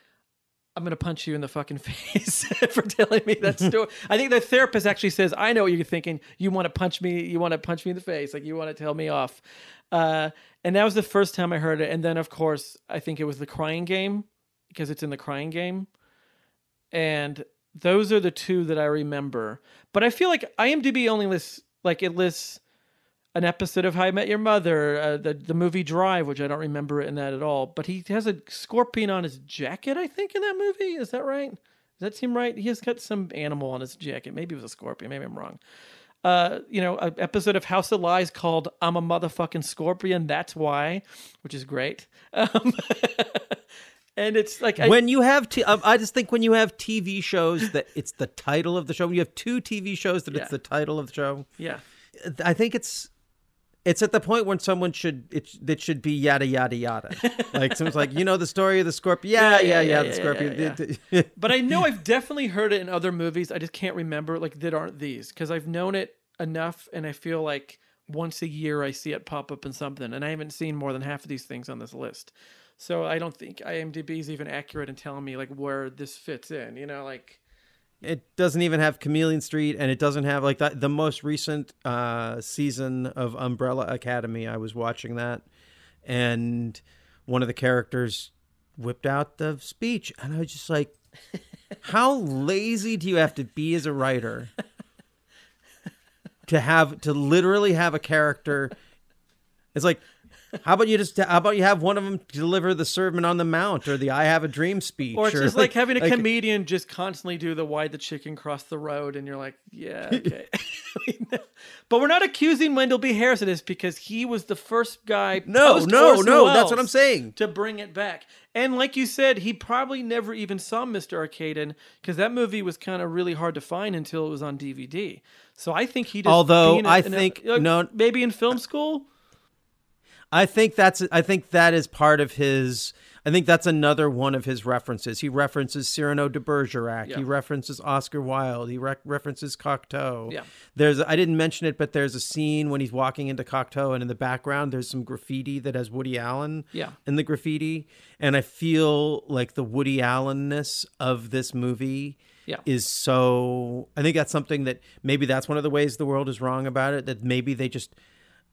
I'm gonna punch you in the fucking *laughs* face *laughs* for telling me that story. *laughs* I think the therapist actually says, "I know what you're thinking. You want to punch me. You want to punch me in the face. Like you want to tell me off." Uh, and that was the first time I heard it. And then, of course, I think it was the Crying Game because it's in the Crying Game. And those are the two that I remember. But I feel like IMDb only lists like it lists an episode of How I Met Your Mother, uh, the the movie Drive, which I don't remember in that at all. But he has a scorpion on his jacket, I think, in that movie. Is that right? Does that seem right? He has got some animal on his jacket. Maybe it was a scorpion. Maybe I'm wrong. Uh, you know, an episode of House of Lies called "I'm a Motherfucking Scorpion." That's why, which is great. *laughs* Um, and it's like I, when you have, t- um, I just think when you have TV shows that *laughs* it's the title of the show. When you have two TV shows that Yeah. it's the title of the show. yeah, I think it's it's at the point when someone should it that should be yada yada yada. like someone's like, you know the story of the scorpion. Yeah, yeah, yeah, the scorpion. yeah. *laughs* but I know I've definitely heard it in other movies. I just can't remember like that aren't these because I've known it enough, and I feel like once a year I see it pop up in something, and I haven't seen more than half of these things on this list. So I don't think IMDb is even accurate in telling me like where this fits in. You know, like it doesn't even have Chameleon Street, and it doesn't have like that. The most recent uh, season of Umbrella Academy, I was watching that, and one of the characters whipped out the speech, and I was just like, *laughs* "How lazy do you have to be as a writer to have to literally have a character?" It's like. How about you just? How about you have one of them deliver the Sermon on the Mount or the "I Have a Dream" speech, Or it's just like, having a comedian just constantly do the "Why the chicken crossed the road," and you're like, yeah, *laughs* okay. *laughs* but we're not accusing Wendell B. Harris of this because he was the first guy. No, no, no, that's what I'm saying. To bring it back, and like you said, he probably never even saw Mr. Arkadin because that movie was kind of really hard to find until it was on DVD. So I think he just. Although a- I think- like, no- maybe in film school. I think that's I think that is part of his I think that's another one of his references. He references Cyrano de Bergerac. Yeah. He references Oscar Wilde. He rec- references Cocteau. Yeah. There's I didn't mention it, but there's a scene when he's walking into Cocteau, and in the background there's some graffiti that has Woody Allen. Yeah. In the graffiti, and I feel like the Woody Allenness of this movie. Yeah. Is so. I think that's something that maybe that's one of the ways the world is wrong about it. That maybe they just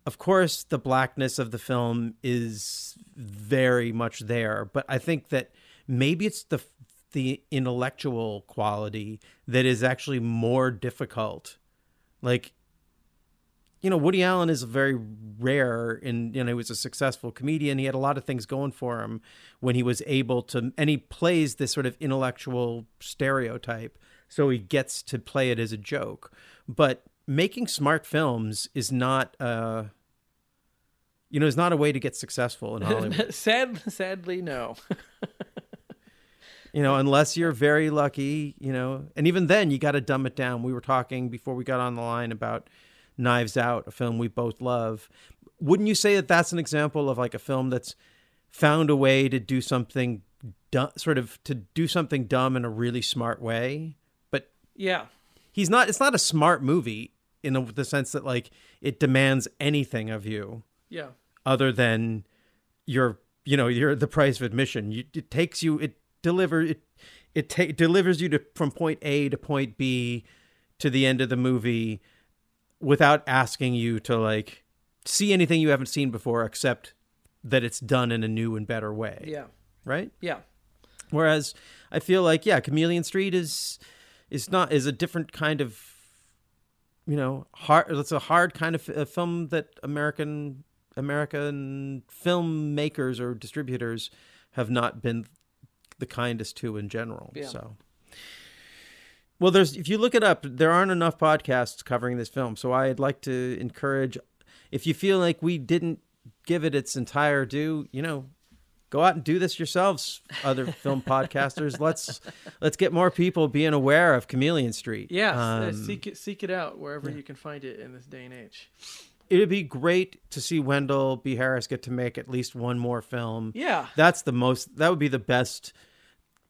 of course the blackness of the film is very much there but i think that maybe it's the the intellectual quality that is actually more difficult. Like you know woody allen is very rare and you know he was a successful comedian. He had a lot of things going for him when he was able to and he plays this sort of intellectual stereotype so he gets to play it as a joke. But making smart films is not uh you know is not a way to get successful in hollywood. *laughs* Sad, sadly, no. *laughs* you know unless you're very lucky you know and even then you got to dumb it down. We were talking before we got on the line about knives out a film we both love. Wouldn't you say that that's an example of like a film that's found a way to do something du- sort of to do something dumb in a really smart way? But yeah. he's not it's not a smart movie in a, the sense that like it demands anything of you Yeah. other than your you know your the price of admission. You, it takes you it deliver it it ta- delivers you to from point A to point B to the end of the movie without asking you to like see anything you haven't seen before except that it's done in a new and better way. Yeah. Right? Yeah. Whereas I feel like yeah, Chameleon Street is is not is a different kind of you know hard. It's a hard kind of a film that American American filmmakers or distributors have not been the kindest to in general. Yeah. So. Well, there's if you look it up, there aren't enough podcasts covering this film. So I'd like to encourage if you feel like we didn't give it its entire due, you know, go out and do this yourselves, other film *laughs* podcasters. Let's let's get more people being aware of Chameleon Street. Yes. uh, Um, seek it seek it out wherever you can find it in this day and age. It'd be great to see Wendell B. Harris get to make at least one more film. Yeah. That's the most that would be the best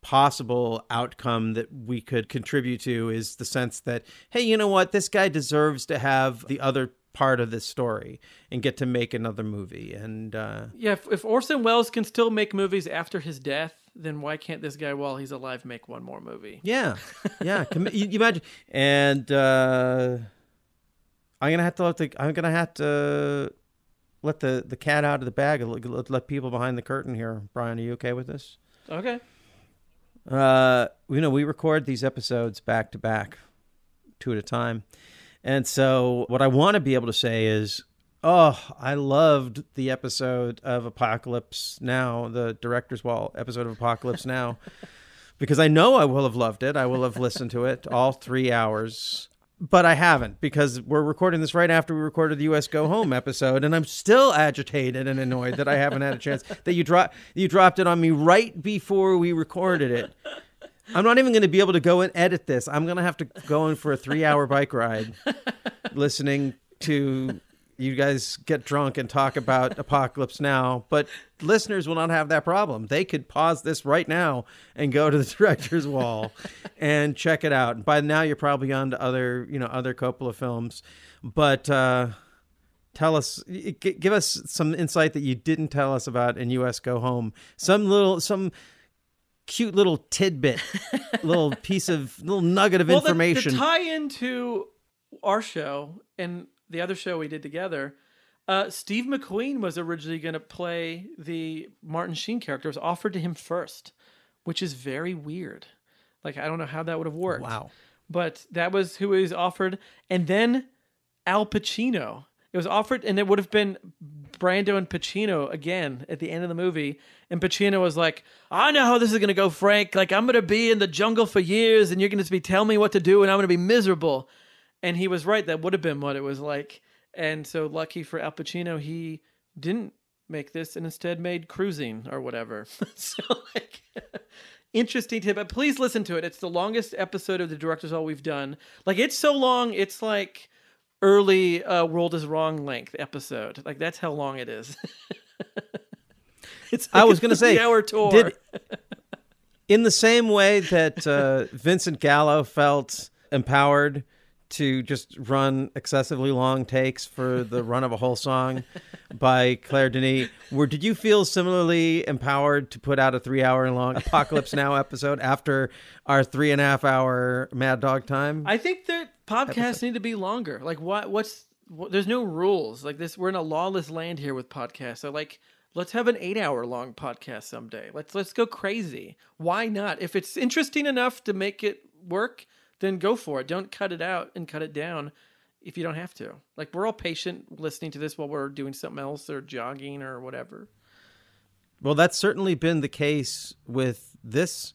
possible outcome that we could contribute to is the sense that hey, you know what? This guy deserves to have the other part of this story and get to make another movie and uh Yeah, if, if Orson Welles can still make movies after his death, then why can't this guy, while he's alive, make one more movie? Yeah, *laughs* yeah. Com- you, you imagine, and uh, I'm gonna have to let the I'm gonna have to let the the cat out of the bag let, let, let people behind the curtain here. Bryan, are you okay with this? Okay. Uh, you know, we record these episodes back to back, two at a time, and so what I want to be able to say is. Oh, I loved the episode of Apocalypse Now, the director's wall episode of Apocalypse Now *laughs* because I know I will have loved it. I will have listened to it all three hours, but I haven't because we're recording this right after we recorded the U.S. Go Home episode, and I'm still agitated and annoyed that I haven't had a chance. That you drop you dropped it on me right before we recorded it. I'm not even going to be able to go and edit this. I'm going to have to go in for a three hour bike ride, *laughs* listening to you guys get drunk and talk about Apocalypse Now, but listeners will not have that problem. They could pause this right now and go to the *laughs* director's wall and check it out. By now, you're probably on to other, you know, other Coppola films. But uh, tell us, give us some insight that you didn't tell us about in U.S. Go Home. Some little, some cute little tidbit, *laughs* little piece of, little nugget of well, information. The, tie into our show and the other show we did together. Uh, Steve McQueen was originally going to play the Martin Sheen character. It was offered to him first, which is very weird. Like I don't know how that would have worked. Wow. But that was who was offered, and then Al Pacino. It was offered, and it would have been Brando and Pacino again at the end of the movie. And Pacino was like, "I know how this is gonna go, Frank. Like I'm gonna be in the jungle for years, and you're gonna be telling me what to do, and I'm gonna be miserable." And he was right. That would have been what it was like. And so lucky for Al Pacino, he didn't make this and instead made Cruising or whatever. *laughs* so like. *laughs* Interesting tip, but please listen to it. It's the longest episode of the Director's Wall we've done. Like it's so long, it's like early uh, World is Wrong length episode. Like that's how long it is. *laughs* it's I was going to say, three-hour tour. did in the same way that uh, Vincent Gallo felt empowered to just run excessively long takes for the run of a whole song by Claire Denis, where did you feel similarly empowered to put out a three-hour-long Apocalypse Now episode after our three and a half hour Mad Dog time? I think that podcasts need to be longer. Like what? What's what, there's no rules. Like this, we're in a lawless land here with podcasts. So like, let's have an eight-hour long podcast someday. Let's let's go crazy. Why not? If it's interesting enough to make it work, then go for it. Don't cut it out and cut it down if you don't have to. Like we're all patient listening to this while we're doing something else or jogging or whatever. Well, that's certainly been the case with this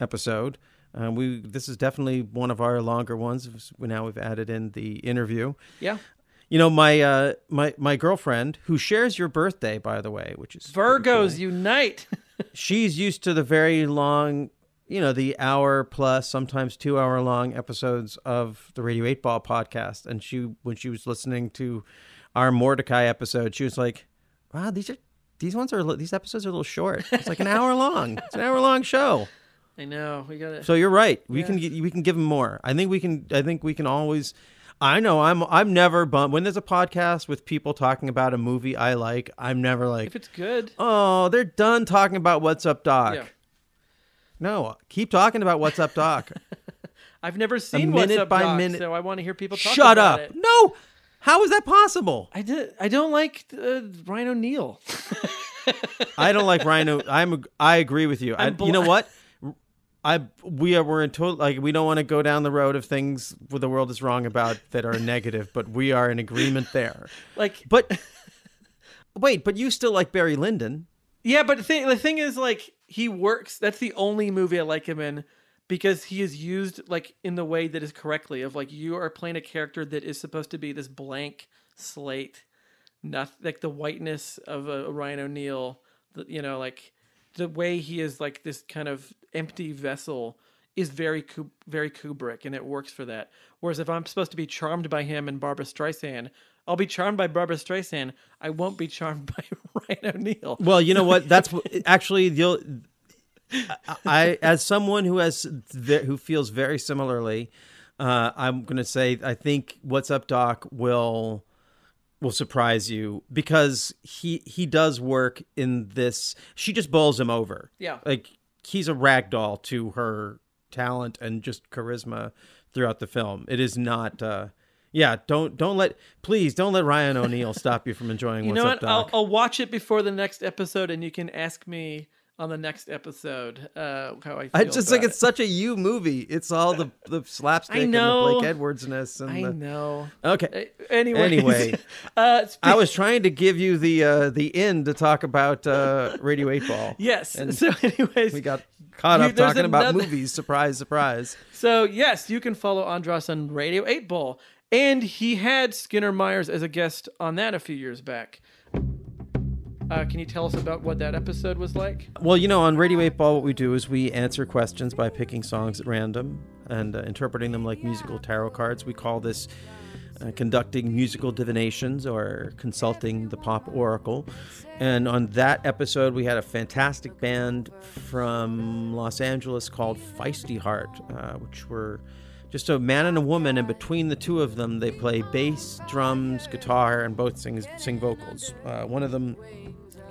episode. Uh, we this is definitely one of our longer ones. Now we've added in the interview. Yeah. You know my uh, my my girlfriend who shares your birthday, by the way, which is Virgos unite. *laughs* she's used to the very long, you know, the hour plus, sometimes two hour long episodes of the Radio8Ball podcast. And she, when she was listening to our Mordecai episode, she was like, "Wow, these are these ones are these episodes are a little short. It's like an hour *laughs* long. It's an hour long show." I know we got to. So you're right. We Yeah. can we can give them more. I think we can. I think we can always. I know I'm I'm never bummed when there's a podcast with people talking about a movie I like. I'm never like If it's good, Oh, they're done talking about what's up, Doc. Yeah. No, keep talking about what's up, Doc. *laughs* I've never seen What's minute Up by Doc, minute- so I want to hear people talk Shut up. it. No. How is that possible? I did. I don't like uh, Ryan O'Neal. I don't like Rhino. *laughs* I'm. a- I agree with you. I, I'm you know what? *laughs* I we are we're in total like we don't want to go down the road of things where the world is wrong about that are negative, but we are in agreement there. Like, But wait, but you still like Barry Lyndon? Yeah, but the thing, the thing is, like, he works. That's the only movie I like him in because he is used like in the way that is correctly. Of like, you are playing a character that is supposed to be this blank slate, not like the whiteness of a Ryan O'Neal. the- You know, like the way he is like this kind of empty vessel is very very Kubrick, and it works for that. Whereas if I'm supposed to be charmed by him and Barbra Streisand, I'll be charmed by Barbra Streisand. I won't be charmed *laughs* by Ryan O'Neal. Well, you know what? That's *laughs* actually you'll. I, I as someone who has who feels very similarly, uh, I'm going to say I think What's Up Doc will will surprise you because he he does work in this. She just bowls him over. Yeah. like he's a rag doll to her talent and just charisma throughout the film. It is not. Uh, yeah, don't don't let please don't let Ryan O'Neal stop you from enjoying You What's know Up what? I'll, I'll watch it before the next episode, and you can ask me on the next episode uh, how I feel. I just think it's such a you movie. It's all the *laughs* the slapstick and the. Blake Edwardsness and I the... know. Okay. Anyways, Anyway, *laughs* uh, spe- I was trying to give you the uh, the end to talk about uh, Radio8Ball. *laughs* Yes. And so, anyways, we got caught up talking about movies. Surprise, surprise. So yes, you can follow Andras on Radio8Ball. And he had Skinner Myers as a guest on that a few years back. Uh, can you tell us about what that episode was like? Well, you know, on Radio8Ball, what we do is we answer questions by picking songs at random and uh, interpreting them like musical tarot cards. We call this uh, conducting musical divinations or consulting the pop oracle. And on that episode, we had a fantastic band from Los Angeles called Feisty Heart, uh, which were just a man and a woman, and between the two of them, they play bass, drums, guitar, and both sing sing vocals. Uh, one of them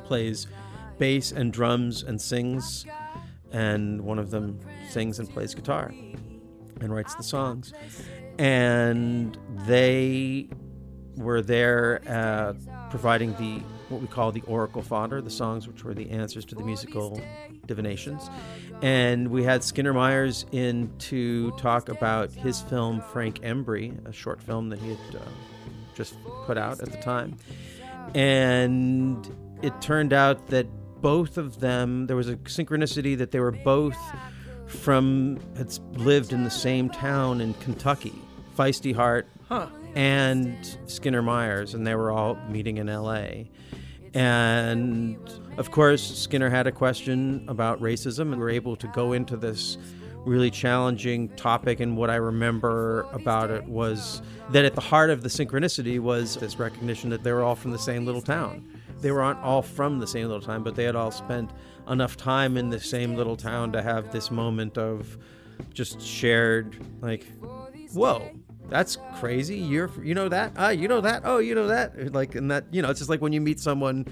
plays bass and drums and sings, and one of them sings and plays guitar and writes the songs. And they were there uh, providing the what we call the oracle fodder, the songs which were the answers to the musical divinations. And we had Skinner Myers in to talk about his film Frank Embree, a short film that he had uh, just put out at the time. And it turned out that both of them, there was a synchronicity that they were both from, had lived in the same town in Kentucky, Feisty Heart Huh. and Skinner Myers, and they were all meeting in LA. And of course, Skinner had a question about racism, and we were able to go into this really challenging topic. And what I remember about it was that at the heart of the synchronicity was this recognition that they were all from the same little town. They were not all from the same little town, but they had all spent enough time in the same little town to have this moment of just shared, like, whoa, that's crazy. You're, you know that? Ah, you know that? Oh, you know that? Like, and that, you know, it's just like when you meet someone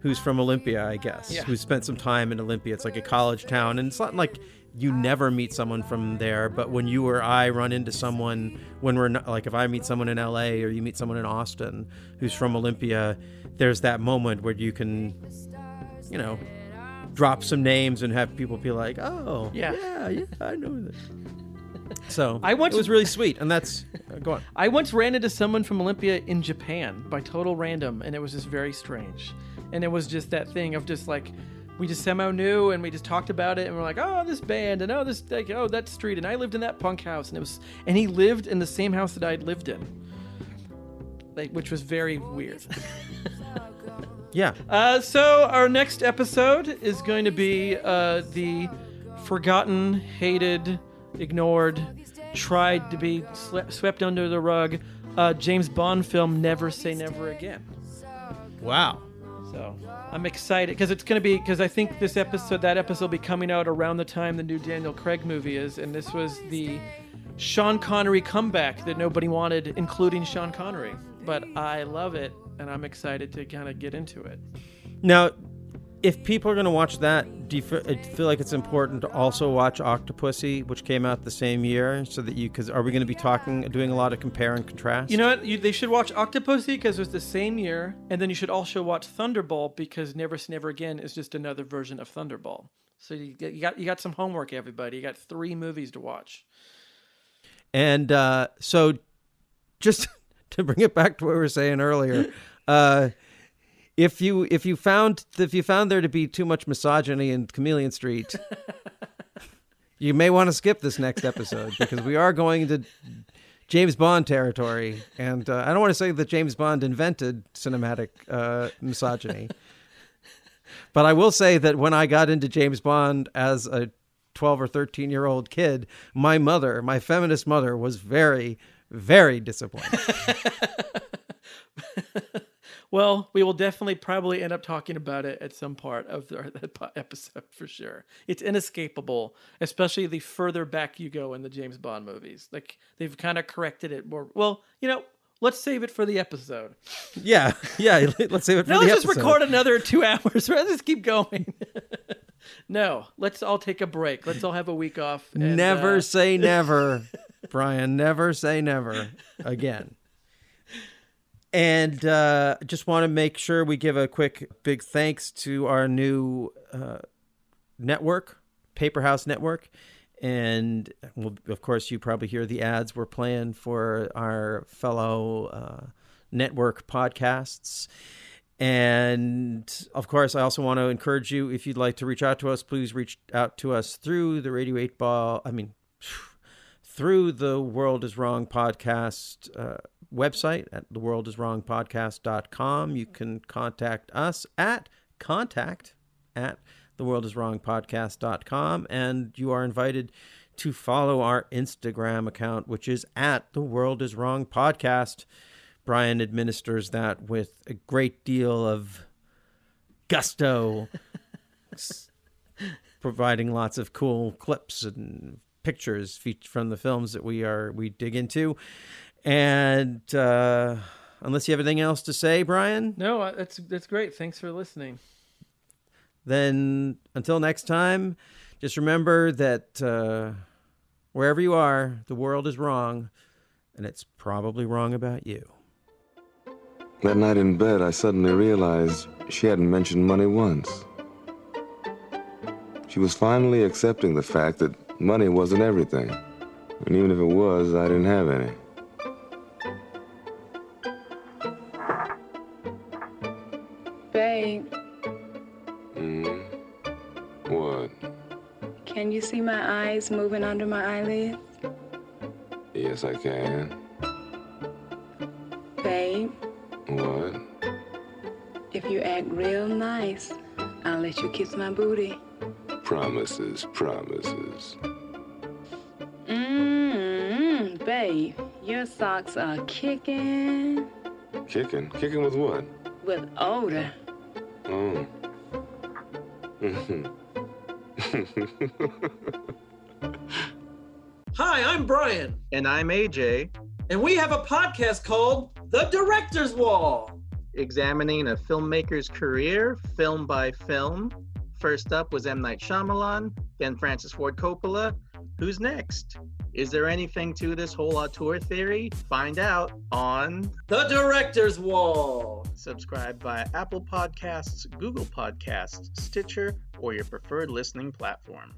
who's from Olympia, I guess, Yeah. who spent some time in Olympia. It's like a college town, and it's not like you never meet someone from there. But when you or I run into someone, when we're not, like, if I meet someone in LA or you meet someone in Austin who's from Olympia, there's that moment where you can, you know, drop some names and have people be like, oh, Yeah. yeah, yeah, I know that. So I once- it was really sweet, and that's uh, go on. I once ran into someone from Olympia in Japan by total random, and it was just very strange. And it was just that thing of just like, we just somehow knew, and we just talked about it, and we're like, oh, this band, and oh, this, like, oh, that street, and I lived in that punk house, and it was, and he lived in the same house that I'd lived in, like, which was very weird. *laughs* Yeah. Uh, so our next episode is going to be uh, the forgotten, hated, ignored, tried to be swept under the rug uh, James Bond film Never Say Never Again. Wow. So I'm excited because it's going to be because I think this episode, that episode, will be coming out around the time the new Daniel Craig movie is, and this was the Sean Connery comeback that nobody wanted, including Sean Connery. But I love it, and I'm excited to kind of get into it. Now, if people are going to watch that, do you feel, I feel like it's important to also watch Octopussy, which came out the same year, so that you? Because are we going to be talking, doing a lot of compare and contrast? You know what? You, they should watch Octopussy because it was the same year, and then you should also watch Thunderball because Never Say Never Again is just another version of Thunderball. So you, get- you got you got some homework, everybody. You got three movies to watch. And uh, so, just *laughs* to bring it back to what we were saying earlier, uh, if you if you found if you found there to be too much misogyny in Chameleon Street, *laughs* you may want to skip this next episode because we are going into James Bond territory, and uh, I don't want to say that James Bond invented cinematic uh, misogyny. But I will say that when I got into James Bond as a 12 or 13 year old kid, my mother, my feminist mother, was very, very disappointed. *laughs* Well, we will definitely probably end up talking about it at some part of the, *laughs* the episode for sure. It's inescapable, especially the further back you go in the James Bond movies. Like they've kind of corrected it more. Well, you know, let's save it for the episode. yeah, *laughs* yeah. *laughs* Let's save it for the episode. No, the let's just record another two hours. Let's just keep going. no, let's all take a break. Let's all have a week off. and, never uh, say never, Bryan. Never say never again. And uh, just want to make sure we give a quick big thanks to our new uh, network, Paper House Network. And well, of course, you probably hear the ads we're playing for our fellow uh, network podcasts. And of course, I also want to encourage you if you'd like to reach out to us, please reach out to us through the Radio8Ball. I mean, through the World is Wrong podcast uh, website at theworldiswrongpodcast.com. You can contact us at contact at theworldiswrongpodcast.com. And you are invited to follow our Instagram account, which is at the World is Wrong podcast. Bryan administers that with a great deal of gusto, *laughs* providing lots of cool clips and pictures from the films that we are we dig into. And uh, unless you have anything else to say, Bryan, No, uh, that's that's great. Thanks for listening. then until next time, just remember that uh, wherever you are, the world is wrong, and it's probably wrong about you. That night in bed, I suddenly realized she hadn't mentioned money once. She was finally accepting the fact that money wasn't everything. And even if it was, I didn't have any. Babe, Hmm? What? can you see my eyes moving under my eyelids? Yes, I can. Babe, What? if you act real nice, I'll let you kiss my booty. Promises, promises. Mmm, babe, your socks are kicking Kicking? Kicking with what? with odor. Oh. Mm-hmm. *laughs* Hi, I'm Bryan, And I'm AJ, and we have a podcast called The Director's Wall. examining a filmmaker's career film by film. First up was M. Night Shyamalan, then Francis Ford Coppola. Who's next? Is there anything to this whole auteur theory? Find out on The Director's Wall. subscribe via Apple Podcasts, Google Podcasts, Stitcher, or your preferred listening platform.